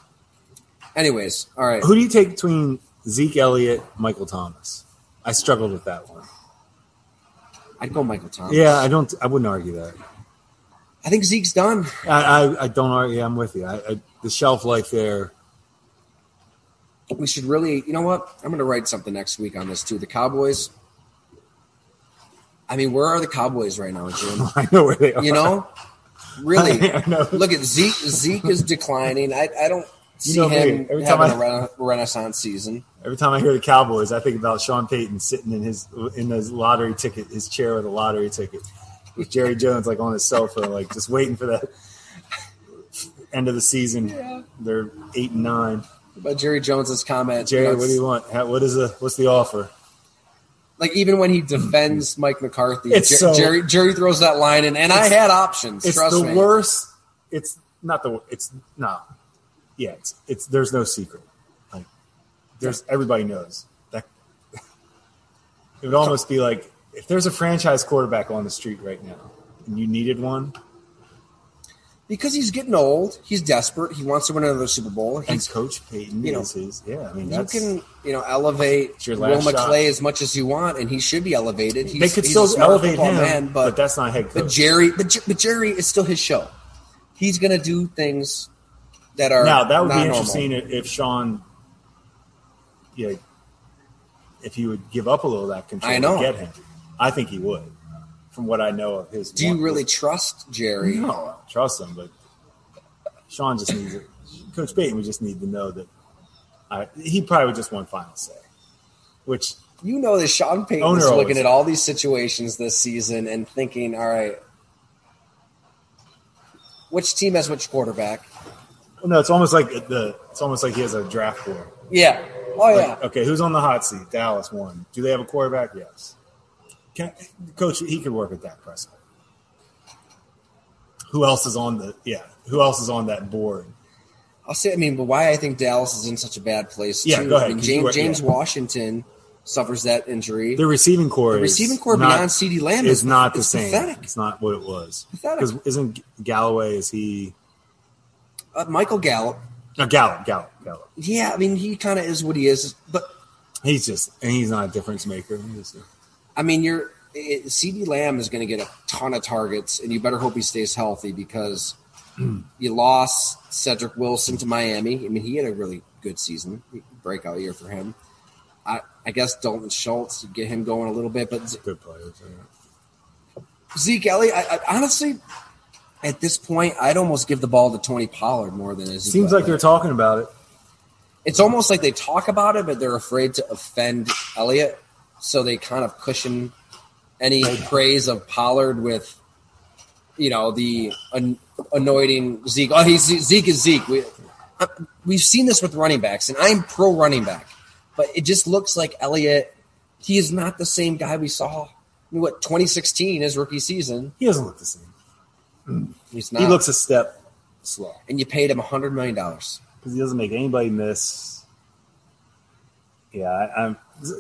Anyways, all right. Who do you take between Zeke Elliott, Michael Thomas? I struggled with that one. I'd go Michael Thomas. Yeah, I don't. I wouldn't argue that. I think Zeke's done. I, I, I don't argue. I'm with you. I, I, the shelf life there. We should really, you know what? I'm going to write something next week on this too. The Cowboys. I mean, where are the Cowboys right now, Jim? I know where they are. You know, really. I know. Look at Zeke. Zeke is declining. I, I don't see know him Every time having I- a rena- renaissance season. Every time I hear the Cowboys, I think about Sean Payton sitting in his in his lottery ticket, his chair with a lottery ticket, with Jerry Jones like on his cell phone, like just waiting for that end of the season. Yeah. They're eight and nine. About Jerry Jones's comment, Jerry, you know, what do you want? How, what is the what's the offer? like even when he defends Mike McCarthy, Jer- so- Jerry Jerry throws that line in, and I had options. It's the me. worst. It's not the. It's no. Yeah, it's it's. There's no secret. Like there's everybody knows that. It would almost be like if there's a franchise quarterback on the street right now, and you needed one. Because he's getting old. He's desperate. He wants to win another Super Bowl. And He's, Coach Payton you know, his. Yeah, I mean you can you know elevate your Will. McClay as much as you want, and he should be elevated. He's, they could he's still a elevate him, man, but, but that's not head but. Jerry, but, but Jerry is still his show. He's going to do things that are now that would be interesting if, if Sean, yeah, if he would give up a little of that control I know. to get him. I think he would, from what I know of his. Do you really trust Jerry? No, I don't trust him, but Sean just needs it. Coach Payton would just need to know that I, he probably would just want final say, which You know that Sean Payton is looking at all these situations this season and thinking, all right, which team has which quarterback? no, it's almost like the it's almost like he has a draft board. Yeah. Oh, yeah. Okay, who's on the hot seat? Dallas won. Do they have a quarterback? Yes. Can, Coach, he could work with Dak Prescott. Who else is on the yeah? Who else is on that board? I'll say, I mean, but why I think Dallas is in such a bad place, Yeah, too. go ahead, I mean, James, were- James yeah. Washington suffers that injury. The receiving corps, The receiving corps not- beyond CeeDee Lamb is is not the same. pathetic. It's not what it was. Because isn't Galloway? Is he? Uh, Michael Gallup. No, Gallup. Gallup. Gallup. Yeah, I mean, he kind of is what he is. But, He's just and he's not a difference maker. He's just- I mean, you're it, CeeDee Lamb is going to get a ton of targets, and you better hope he stays healthy because you lost Cedric Wilson to Miami. I mean, he had a really good season, breakout year for him. I, I guess Dalton Schultz get him going a little bit, but good players. yeah. Zeke Elliott, I, I, honestly, at this point, I'd almost give the ball to Tony Pollard more than Ezekiel Seems like they're talking about it. It's almost like they talk about it, but they're afraid to offend Elliott, so they kind of cushion any praise of Pollard with, you know, the an, anointing Zeke. Oh, he's Zeke is Zeke. We, we've seen this with running backs, and I'm pro running back, but it just looks like Elliott. He is not the same guy we saw. I mean, what 2016 his rookie season. He doesn't look the same. Mm. He's not. He looks a step slow and you paid him a hundred million dollars. because he doesn't make anybody miss. Yeah, I, I'm.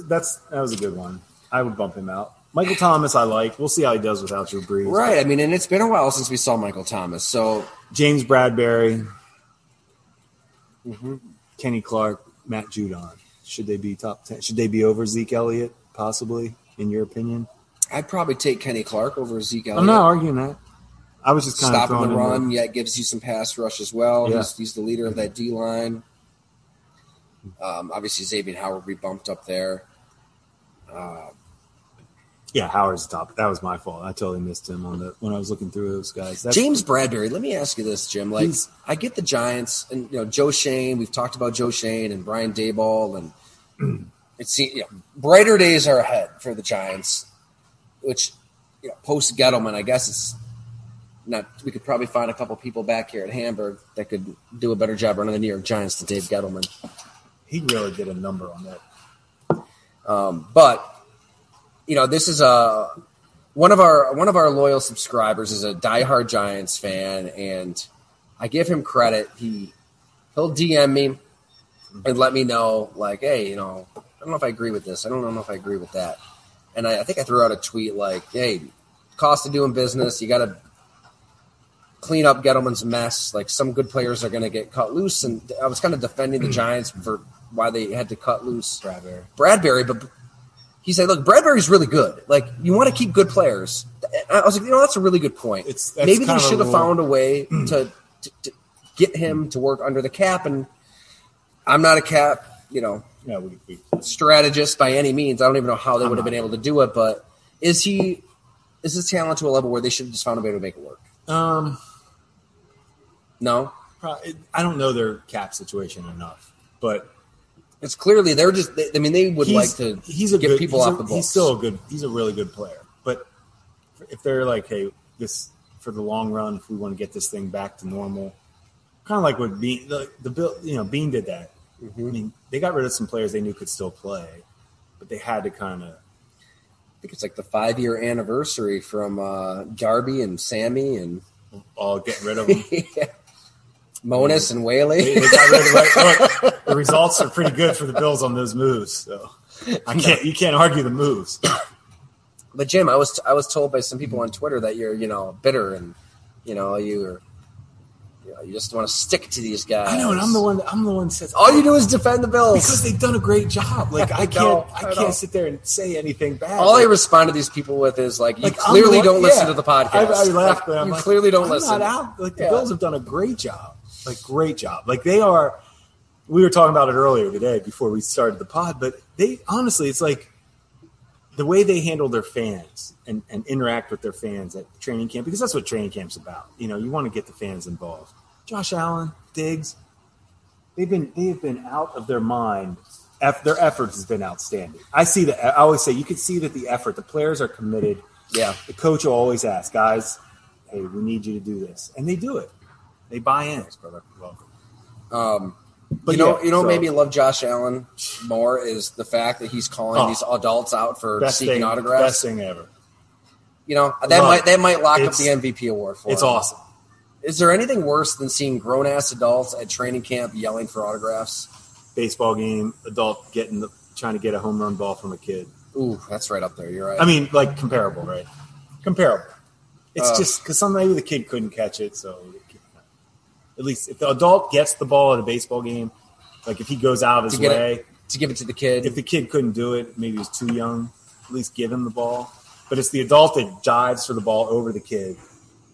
That's that was a good one. I would bump him out. Michael Thomas, I like. We'll see how he does without Drew Brees. Right. I mean, and it's been a while since we saw Michael Thomas. So James Bradberry, Mm-hmm. Kenny Clark, Matt Judon. Should they be top ten? Should they be over Zeke Elliott? Possibly, in your opinion? I'd probably take Kenny Clark over Zeke Elliott. I'm not arguing that. I was just kind of Stopping the run, yet gives you some pass rush as well. Yeah. He's, he's the leader of that D line. Um, obviously, Xavier Howard be bumped up there. Uh, Yeah, Howard's top. That was my fault. I totally missed him on the when I was looking through those guys. That's, James Bradberry. Let me ask you this, Jim. Like, I get the Giants, and you know Joe Schoen. We've talked about Joe Schoen and Brian Daboll, and it's you know, brighter days are ahead for the Giants. Which, you know, post Gettleman, I guess it's not. We could probably find a couple people back here at Hamburg that could do a better job running the New York Giants than Dave Gettleman. He really did a number on that. Um, but you know, this is a one of our one of our loyal subscribers is a diehard Giants fan, and I give him credit. He he'll DM me and let me know, like, hey, you know, I don't know if I agree with this. I don't know if I agree with that. And I, I think I threw out a tweet like, hey, cost of doing business, you got to clean up Gettleman's mess. Like some good players are going to get cut loose, and I was kind of defending the Giants for why they had to cut loose Bradberry. Bradberry, but he said, "Look, Bradberry's really good. Like you want to keep good players." I was like, "You know, that's a really good point. It's- Maybe they kind of a should have found a way to, to, to get him to work under the cap." And I'm not a cap, you know, Yeah, we, we, strategist by any means. I don't even know how they would have been able to do it. But is he is his talent to a level where they should have just found a way to make it work? um, No, probably, I don't know their cap situation enough, but it's clearly they're just. They, I mean, they would like he's, to he's a get good, people he's off a- the books. He's still a good. He's a really good player. But if they're like, hey, this for the long run, if we want to get this thing back to normal, kind of like what Beane, the, the bill, you know, Beane did that. Mm-hmm. I mean, they got rid of some players they knew could still play, but they had to kind of. I think it's like the five year anniversary from uh, Darby and Sammy and all get rid of them. Monos and Whaley. they got rid of like, look, the results are pretty good for the Bills on those moves. So I can't you can't argue the moves. But Jim, I was I was told by some people on Twitter that you're you know bitter and you know you were You just want to stick to these guys. I know, and I'm the one. I'm the one that says All you do is defend the Bills. because they've done a great job. Like I can't, know, I, I can't sit there and say anything bad. All I respond to these people with is like, you like, clearly one- don't listen to the podcast. I, I laugh, Like, you like, clearly don't I'm listen. Not out. Like the Yeah. Bills have done a great job. Like great job. Like they are. We were talking about it earlier today before we started the pod, but they honestly, it's like the way they handle their fans and, and interact with their fans at training camp because that's what training camp's about. You know, you want to get the fans involved. Josh Allen, Diggs, they've been they have been out of their mind. Their efforts has been outstanding. I see that. I always say you can see that the effort. The players are committed. Yeah. The coach will always ask, guys, hey, we need you to do this, and they do it. They buy in, brother. Welcome. Um, But you know, yeah, you know, so- what made me love Josh Allen more is the fact that he's calling Oh. these adults out for seeking thing, autographs. best thing ever. You know, that Love might that might lock up the MVP award for It's him. awesome. Is there anything worse than seeing grown ass adults at training camp yelling for autographs? Baseball game, adult getting the trying to get a home run ball from a kid. Ooh, that's right up there. You're right. I mean, like comparable, right? Comparable. It's Uh, just because maybe the kid couldn't catch it, so at least if the adult gets the ball at a baseball game, like if he goes out of his get it- way, to give it to the kid. if the kid couldn't do it, maybe he's too young. At least give him the ball. But it's the adult that dives for the ball over the kid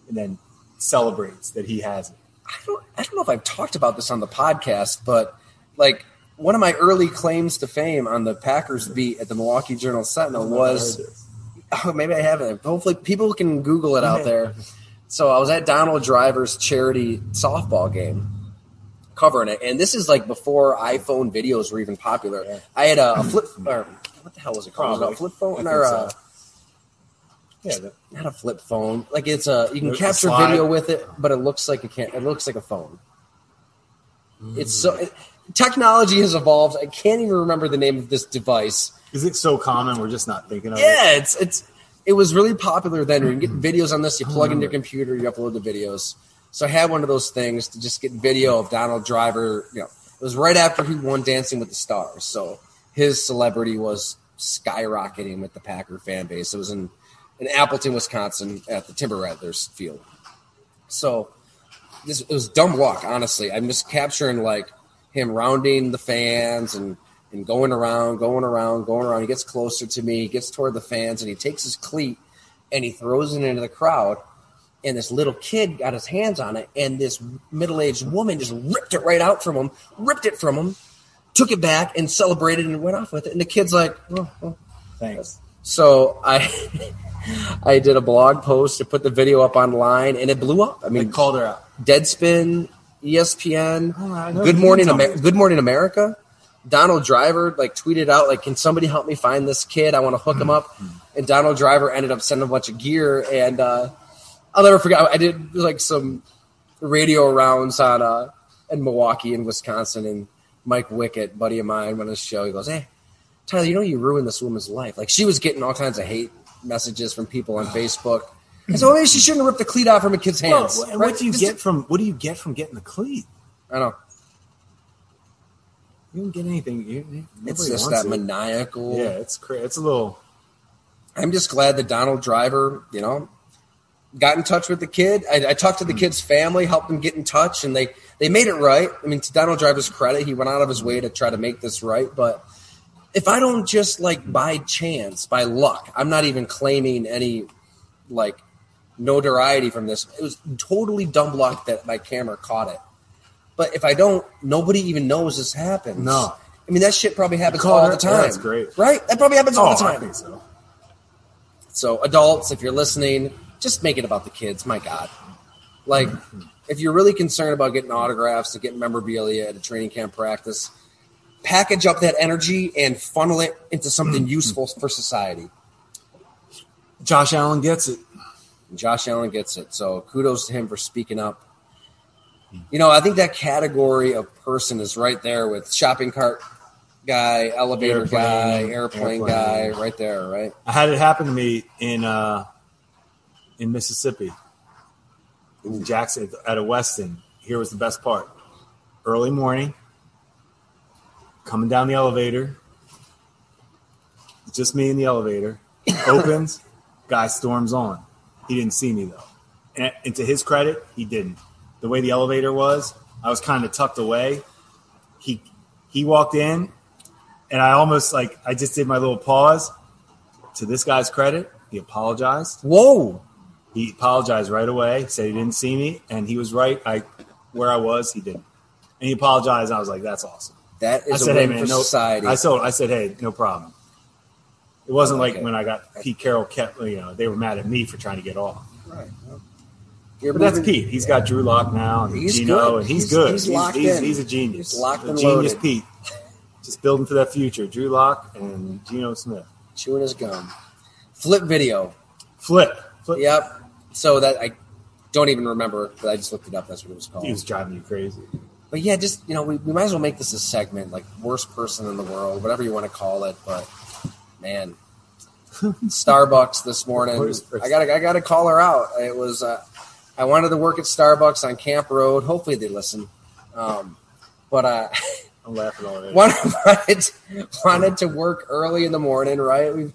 and then celebrates that he has it. I don't, I don't know if I've talked about this on the podcast, but like one of my early claims to fame on the Packers beat at the Milwaukee Journal Sentinel was oh, maybe I haven't. Hopefully, people can Google it out there. So I was at Donald Driver's charity softball game covering it, and this is like before iPhone videos were even popular. Yeah. I had a, a flip, or what the hell was it called? Probably. A flip phone or so. a, yeah, the, not a flip phone? Like it's a you can capture video with it, but it looks like a can it looks like a phone. Hmm. It's so it, technology has evolved. I can't even remember the name of this device. is it so common we're just not thinking of it? Yeah, it's it's it was really popular then. You can get hmm. videos on this. You plug in your hmm. computer, you upload the videos. So I had one of those things to just get video of Donald Driver. You know, it was right after he won Dancing with the Stars, so his celebrity was skyrocketing with the Packer fan base. It was in in Appleton, Wisconsin, at the Timber Rattlers field. So this it was dumb luck, honestly. I'm just capturing like him rounding the fans and and going around, going around, going around. He gets closer to me, he gets toward the fans, and he takes his cleat and he throws it into the crowd. And this little kid got his hands on it, and this middle aged woman just ripped it right out from him, ripped it from him, took it back, and celebrated and went off with it. And the kid's like, oh, oh. Thanks. So I I did a blog post to put the video up online, and it blew up. I They mean, called her out. Deadspin, ESPN, Oh, Good Morning. Amer- Good Morning America. Donald Driver like tweeted out like, "Can somebody help me find this kid? I want to hook him up." And Donald Driver ended up sending a bunch of gear, and uh, I'll never forget. I did like some radio rounds on uh, in Milwaukee and Wisconsin, and Mike Wickett, buddy of mine, went on his show. He goes, "Hey, Tyler, you know you ruined this woman's life. Like she was getting all kinds of hate messages from people on Facebook." I said, "Well, maybe she shouldn't have ripped the cleat off from a kid's Well, hands." and right? what do you Just- get from what do you get from getting the cleat? I don't know. You don't get anything. You, It's just that it. maniacal. Yeah, it's it's a little. I'm just glad that Donald Driver, you know, got in touch with the kid. I, I talked to the hmm. kid's family, helped them get in touch, and they they made it right. I mean, to Donald Driver's credit, he went out of his way to try to make this right. But if I don't just like by chance, by luck, I'm not even claiming any like notoriety from this. It was totally dumb luck that my camera caught it. But if I don't, nobody even knows this happens. No. I mean that shit probably happens all her- the time. that's great. right? That probably happens all Oh, the I time. so. So, adults, if you're listening, just make it about the kids. My God. Like, mm-hmm. if you're really concerned about getting autographs and getting memorabilia at a training camp practice, package up that energy and funnel it into something mm-hmm. useful for society. Josh Allen gets it. Josh Allen gets it. So, kudos to him for speaking up. You know, I think that category of person is right there with shopping cart guy, elevator Airplane, guy, airplane, airplane. guy, right there, right? I had it happen to me in uh, in Mississippi, in Jackson at a Westin. Here was the best part: early morning, coming down the elevator, just me in the elevator. Opens, guy storms on. He didn't see me though, and, and to his credit, he didn't. The way the elevator was, I was kind of tucked away. He he walked in, and I almost like I just did my little pause. To this guy's credit, he apologized. Whoa. He apologized right away. Said he didn't see me, and he was right. I where I was, he didn't, and he apologized. I was like, "That's awesome." That I is a win "Hey man, for no." society. I told I said, "Hey, no problem." It wasn't Okay. like when I got Pete Carroll kept. You know, they were mad at me for trying to get off. right. You're But that's Pete. He's got Drew Lock now and He's Geno, good. and he's, He's- good. he's locked he's, in. he's a genius. He's locked a and genius, loaded. Pete. Just building for that future. Drew Lock and Geno Smith. chewing his gum. Flip video. Flip. Flip. Yep. So that I don't even remember, but I just looked it up. That's what it was called. He was driving you crazy. But yeah, just you know, we, we might as well make this a segment, like worst person in the world, whatever you want to call it. But man, Starbucks this morning. I gotta I gotta call her out. It was uh, I wanted to work at Starbucks on Camp Road. Hopefully they listen. Um, but uh, I'm laughing already. wanted, wanted wanted to work early in the morning. Right, we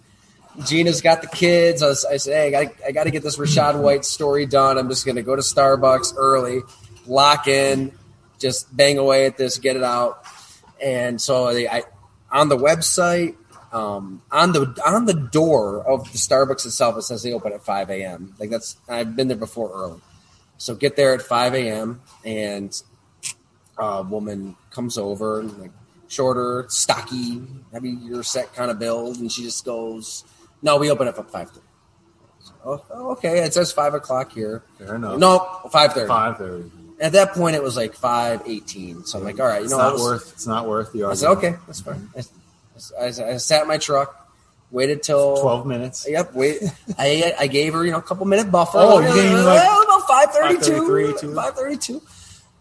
Gina's got the kids. I, was, I said, hey, I got, I got to get this Rachaad White story done. I'm just going to go to Starbucks early, lock in, just bang away at this, get it out. And so I, on the website, um, on the on the door of the Starbucks itself, it says they open at 5 a.m. Like that's I've been there before early. So get there at 5 a.m. and a woman comes over and like shorter, stocky, heavy your set kind of build, and she just goes, "No, we open up at 5:30." So, oh, okay, it says five o'clock here. Fair enough. No, five thirty. Five thirty. At that point, it was like five eighteen. So I'm like, all right, you It's know, not was- worth. It's not worth the I argument. said, okay, that's fine. I, I, I sat in my truck, waited till Twelve minutes. Yep. Wait. I I gave her you know a couple minute buffer. Oh, you gave like, Well, about five thirty two, five thirty two,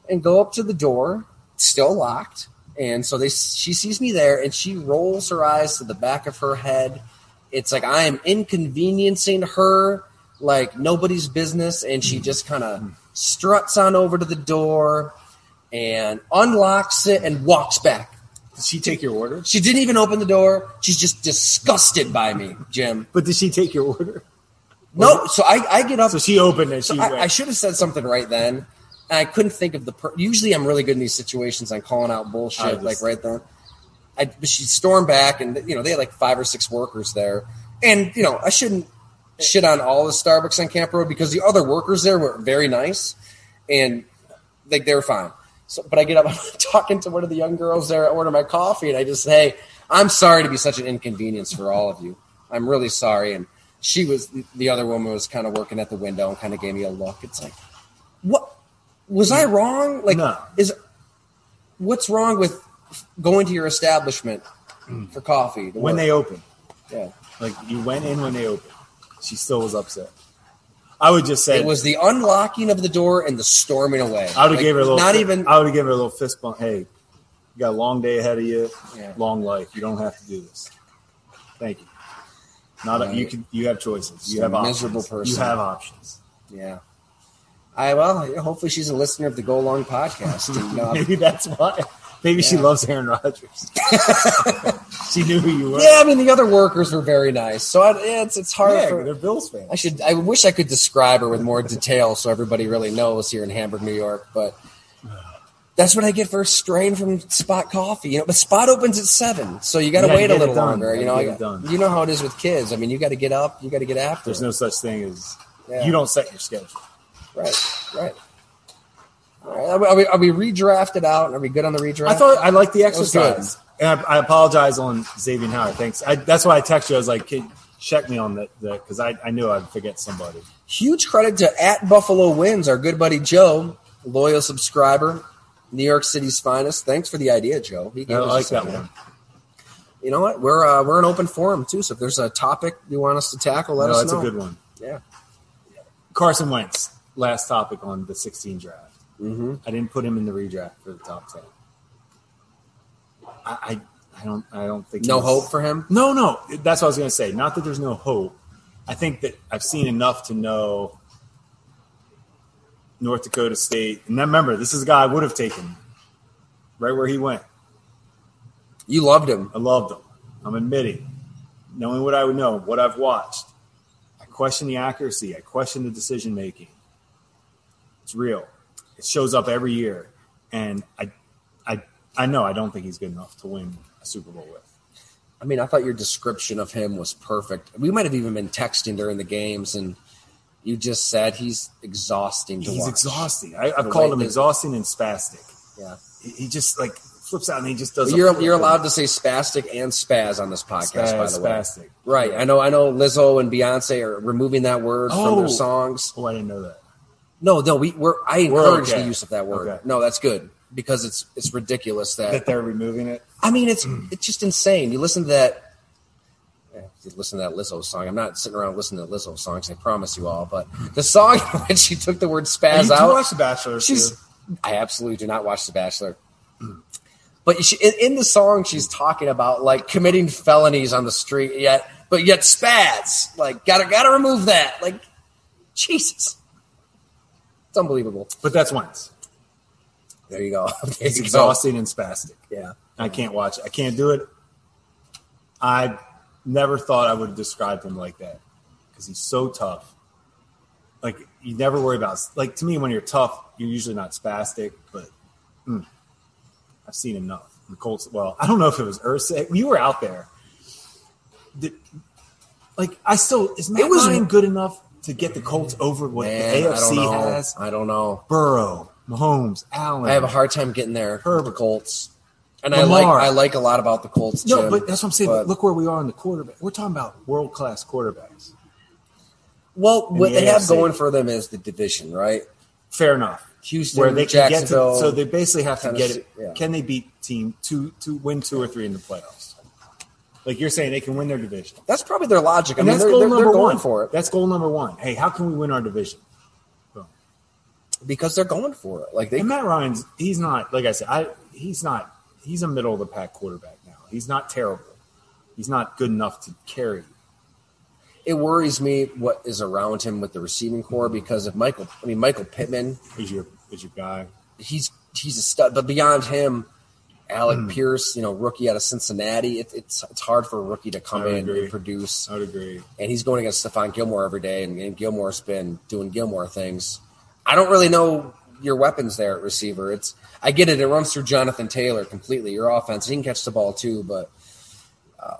and go up to the door, still locked. And so they she sees me there, and she rolls her eyes to the back of her head. It's like I am inconveniencing her like nobody's business, and she hmm. just kind of struts on over to the door and unlocks it and walks back. Did she take your order? She didn't even open the door. She's just disgusted by me, Jim. But did she take your order? No, so I, I get up. So she opened and So she I. I should have said something right then. And I couldn't think of the. Per- Usually, I'm really good in these situations. I'm calling out bullshit just- like right then. I, but she stormed back, and you know they had like five or six workers there, and you know I shouldn't shit on all the Starbucks on Camp Road because the other workers there were very nice, and like they were fine. So, but I get up, I'm talking to one of the young girls there, I order my coffee, and I just say, "I'm sorry to be such an inconvenience for all of you. I'm really sorry." And she was the other woman was kind of working at the window and kind of gave me a look. It's like, what was I wrong? Like, No. is what's wrong with going to your establishment for coffee when work? they open? yeah. like you went in when they opened, she still was upset. I would just say It was the unlocking of the door and the storming away. I would have Like, gave her a little. Not even. I would have given her a little fist bump. Hey, you got a long day ahead of you. Yeah. Long life. You don't have to do this. Thank you. Not a, you can. You have choices. You have a options. miserable person. You have options. Yeah. I well, hopefully she's a listener of the Go Long podcast. And, Maybe that's why. Maybe she loves Aaron Rodgers. she knew who you were. yeah, I mean the other workers were very nice, so I, yeah, it's it's hard Yeah, for. they're Bills fans. I should. I wish I could describe her with more detail so everybody really knows here in Hamburg, New York. But that's what I get for a strain from Spot Coffee. You know, but Spot opens at seven, so you got to wait a little longer. You know, I- done. you know how it is with kids. I mean, you got to get up, you got to get after. There's it. no such thing as Yeah. you don't set your schedule. right, right. All right. Are we, are we, redrafted out? Are we good on the redraft? I thought I liked the That was good. exercise, and I, I apologize on Xavier Howard. Thanks. I, that's why I texted you. I was like, "Kid, check me on that because I, I knew I'd forget somebody." Huge credit to at Buffalo Wins, our good buddy Joe, loyal subscriber, New York City's finest. Thanks for the idea, Joe. He I gave us like that idea. one. You know what? We're uh, we're an open forum too. So if there's a topic you want us to tackle, let no, us know. that's a good one. Yeah. Carson Wentz. Last topic on the 16 draft. Mm-hmm. I didn't put him in the redraft for the top 10. I, I, I don't. I don't think No hope for him. No, no. That's what I was going to say. Not that there's no hope. I think that I've seen enough to know North Dakota State. And then remember, this is a guy I would have taken right where he went. You loved him. I loved him. I'm admitting, knowing what I would know, what I've watched. I question the accuracy. I question the decision making. It's real. it shows up every year, and I, I, know I don't think he's good enough to win a Super Bowl with. I mean, I thought your description of him was perfect. We might have even been texting during the games, and you just said he's exhausting to He's watch. exhausting. I, I've called him that- exhausting and spastic. Yeah. He, he just like flips out and he just does. You're you're allowed to say spastic and spaz on this podcast, by spaz, the way. spastic. Right. I know. I know. Lizzo and Beyonce are removing that word from Oh. their songs. Oh, I didn't know that. No, no. We we're I encourage okay. the use of that word. Okay. No, that's good because it's it's ridiculous that That they're removing it. I mean, it's it's just insane. You listen to that. You listen to that Lizzo song. I'm not sitting around listening to Lizzo songs. I promise you all. But the song when she took the word spaz you out, watch The Bachelor. she's. too. I absolutely do not watch The Bachelor. But she, in, the song, she's talking about like committing felonies on the street. Yet, but yet spaz. Like, gotta gotta remove that. Like, Jesus, it's unbelievable. but that's once. There you go. It's exhausting and spastic. Yeah. I can't watch it. I can't do it. I never thought I would describe him like that because he's so tough. Like you never worry about like to me when you're tough, you're usually not spastic, but mm, I've seen enough. The Colts. Well, I don't know if it was Irsay. You were out there. Like I still is Matt It was- Ryan good enough to get the Colts over what Man, the AFC know. has? I don't know. Burrow, Mahomes, Allen. I have a hard time getting there. Herbert. Colts, and I like I like a lot about the Colts. No, Jim, but that's what I'm saying. but- Look where we are in the quarterback. We're talking about world class quarterbacks. well, what the they have going for them is the division, right? Fair enough. Houston, Where they can get to, Jacksonville. so they basically have to get it. yeah. Can they beat team two to win two or three in the playoffs? Like you're saying, they can win their division, that's probably their logic. I and mean, that's they're, goal they're, number they're one for it That's goal number one. Hey, how can we win our division? Because they're going for it. Like they, And Matt Ryan's, he's not like I said. I he's not. He's a middle of the pack quarterback now. He's not terrible. He's not good enough to carry. it worries me what is around him with the receiving corps because if Michael, I mean Michael Pittman, Is your is your guy? he's he's a stud, but beyond him. Alec Hmm. Pierce, you know, rookie out of Cincinnati. It, it's it's hard for a rookie to come in agree. and produce. I would agree. and he's going against Stephon Gilmore every day, and, and Gilmore's been doing Gilmore things. I don't really know your weapons there at receiver. It's I get it; it runs through Jonathan Taylor completely. Your offense, he can catch the ball too, but uh,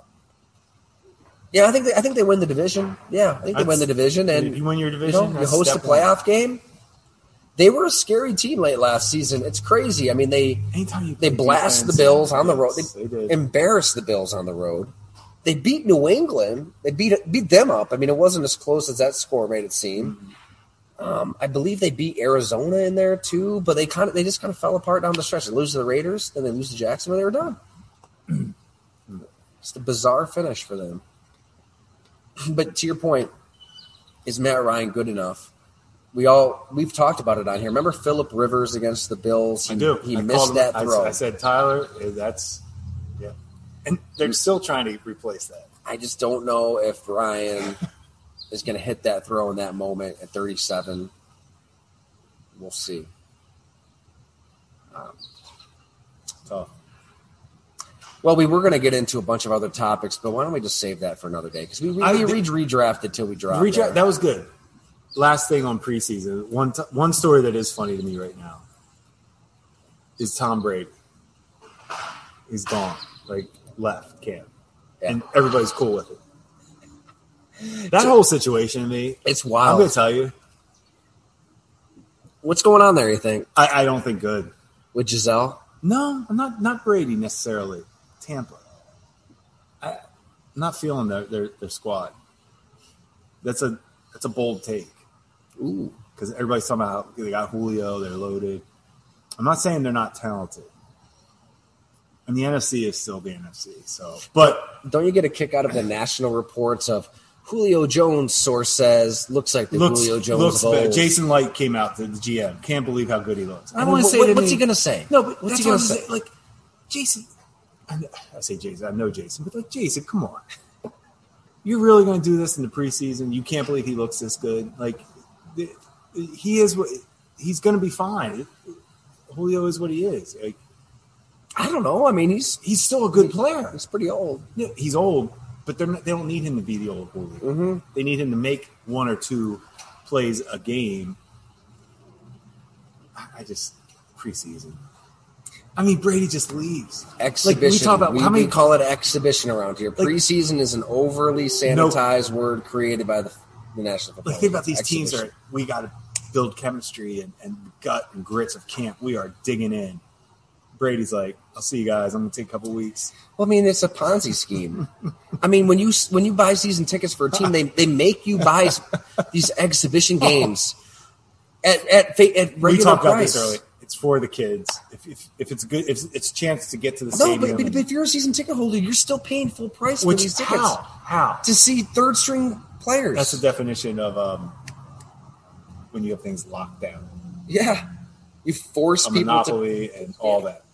yeah, I think they, I think they win the division. Yeah, I think they win the division, and you win your you, division, know, you host a step one. playoff game. They were a scary team late last season. It's crazy. I mean, they they blast the Bills on the road. They, they did. embarrassed the Bills on the road. They beat New England. They beat beat them up. I mean, it wasn't as close as that score made it seem. Um, I believe they beat Arizona in there too, but they kind of they just kind of fell apart down the stretch. They lose to the Raiders, then they lose to Jacksonville. They were done. It's a bizarre finish for them. But to your point, is Matt Ryan good enough? We all we've talked about it on here. Remember Philip Rivers against the Bills? I do. He I missed that I, throw. I said, Tyler, eh, that's yeah, and they're still trying to replace that. I just don't know if Ryan is going to hit that throw in that moment at 37. We'll see. Um, Tough. well, we were going to get into a bunch of other topics, but why don't we just save that for another day? Because we, we, I- we re- redrafted till we dropped. Redraft, that was good. Last thing on preseason, one t- one story that is funny to me right now is Tom Brady. He's gone, like left camp, Yeah. and everybody's cool with it. That whole situation to me, It's wild. I'm to tell you, What's going on there, you think, I, I don't think good. with Gisele? No, I'm not not Brady necessarily. Tampa. I, I'm not feeling their, their their squad. That's a that's a bold take Ooh. because everybody's talking about they got Julio, they're loaded. I'm not saying they're not talented. And the NFC is still the NFC. So, but Don't you get a kick out of the national reports of Julio Jones, source says, looks like the looks, Julio Jones looks. Jason Licht came out to the GM. Can't believe how good he looks. I I mean, want to say what- what's he- he going to say? No, but What's he gonna say? Like Jason, I, know, I say Jason. I know Jason, but like Jason, come on. You're really going to do this in the preseason? You can't believe he looks this good. Like the- he is what he's going to be fine. Julio is what he is. Like I don't know. I mean, he's he's still a good player. he's pretty old. Yeah, he's old, but they're not, they don't need him to be the old Julio. Mm-hmm. They need him to make one or two plays a game. I- just preseason. I mean, Brady just leaves. Exhibition. Like, we talk about we, how many we call it exhibition around here. Like- Preseason is an overly sanitized word created by the, the National Football Like think about these teams are we got to build chemistry and, and gut and grits of camp. We are digging in. Brady's like, I'll see you guys. I'm gonna take a couple weeks. Well, I mean, it's a Ponzi scheme. I mean, when you when you buy season tickets for a team, they they make you buy these exhibition games at at, at regular we talked about price. this earlier. It's for the kids. If, if, if it's good, if it's a chance to get to the No, stadium. but, but if you're a season ticket holder, you're still paying full price for these tickets how how to see third string players. that's the definition of um, when you have things locked down, yeah, you force a people to. monopoly and all that.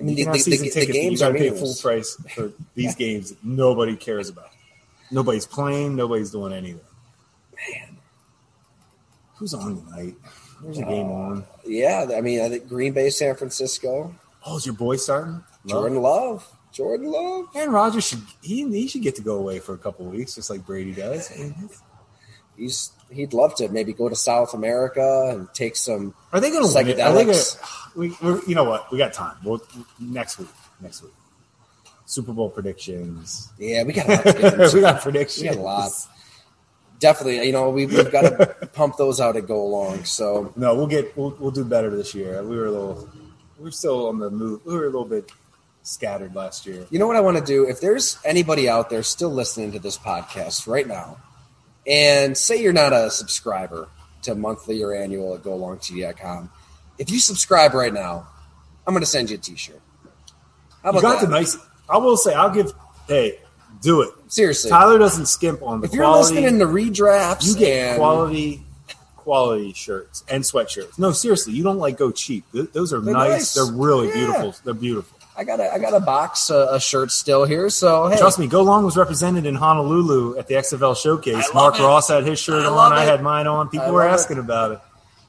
I mean, the, the, the, the games got are to pay full price for these games nobody cares about. Nobody's playing. Nobody's doing anything. Man, Who's on tonight? There's a game uh, on. yeah, I mean, I think Green Bay, San Francisco, Oh, is your boy starting? Jordan Love, Jordan Love. And Rodgers should he, he should get to go away for a couple of weeks, just like Brady does. I mean, He's he'd love to maybe go to South America and take some. Are they going to win? Are they gonna, Psychedelics. we, we're, you know what? We got time. We'll, next week. Next week. Super Bowl predictions. Yeah, we got a lot to we got predictions. We got a lot. Definitely, you know, we've, we've got to pump those out and go along. So No, we'll get we'll, we'll do better this year. We were a little we were still on the move. We were a little bit scattered last year. You know what I want to do? If there's anybody out there still listening to this podcast right now, and say you're not a subscriber to monthly or annual at golongtd.com, if you subscribe right now, I'm going to send you a T-shirt. How You got that? the nice. I will say I'll give. Hey, do it. Seriously, Tyler doesn't skimp on the if you're quality. listening to redrafts, you get and, quality quality shirts and sweatshirts. No, seriously, you don't like go cheap. Th- Those are nice. nice. They're really Yeah. beautiful. They're beautiful. I got a I got a box uh, of shirts still here. So hey, Trust me, Go Long was represented in Honolulu at the XFL showcase. Mark it. Ross had his shirt I on. I had mine on. People were love it. asking about it.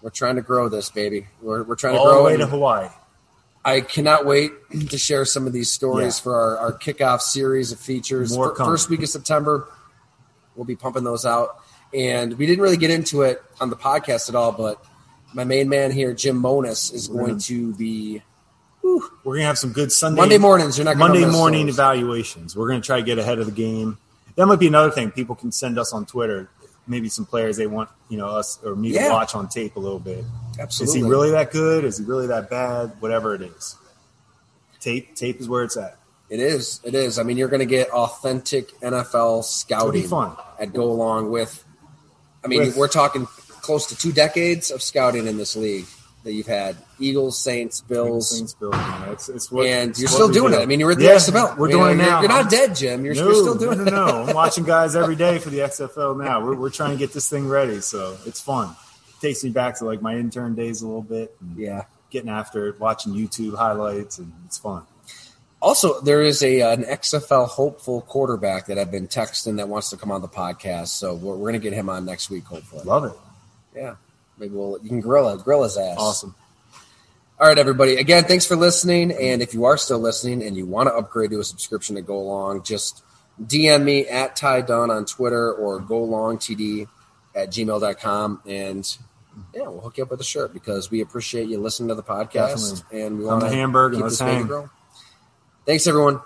we're trying to grow this baby. We're we're trying to All the grow way to Hawaii. I cannot wait to share some of these stories Yeah. for our, our kickoff series of features. More Fir- First week of September, we'll be pumping those out. And we didn't really get into it on the podcast at all, but my main man here, Jim Monos, is going to be We're gonna have some good Sunday Monday mornings. You're not gonna Monday morning those. evaluations. We're going to try to get ahead of the game. That might be another thing. People can send us on Twitter. Maybe some players they want you know us or me Yeah. to watch on tape a little bit. Absolutely. Is he really that good? Is he really that bad? Whatever it is, tape tape is where it's at. It is. It is. I mean, you're going to get authentic NFL scouting fun. at go along with. I mean, With- we're talking close to two decades of scouting in this league that you've had Eagles, Saints, Bills. Built, you know, it's, it's what, and you're still doing do. it. I mean, you're at the Yeah, XFL. We're You doing know, it you're- You're not dead, Jim. You're, no, you're still doing no, it. no, no. I'm watching guys every day for the XFL now. We're, we're trying to get this thing ready, so it's fun. takes me back to like my intern days a little bit. And Yeah. Getting after it, watching YouTube highlights, and it's fun. Also, there is a an XFL hopeful quarterback that I've been texting that wants to come on the podcast. So we're, we're going to get him on next week, hopefully. Love it. Yeah. Maybe we'll you can grill it, grill his ass. Awesome. All right, everybody. Again, thanks for listening. And if you are still listening and you want to upgrade to a subscription to Go Long, just DM me at Ty Dunne on Twitter or golongtd at gmail.com. And yeah, we'll hook you up with a shirt because we appreciate you listening to the podcast Definitely. and we want to Hamburg and keep let's hang. Thanks, everyone.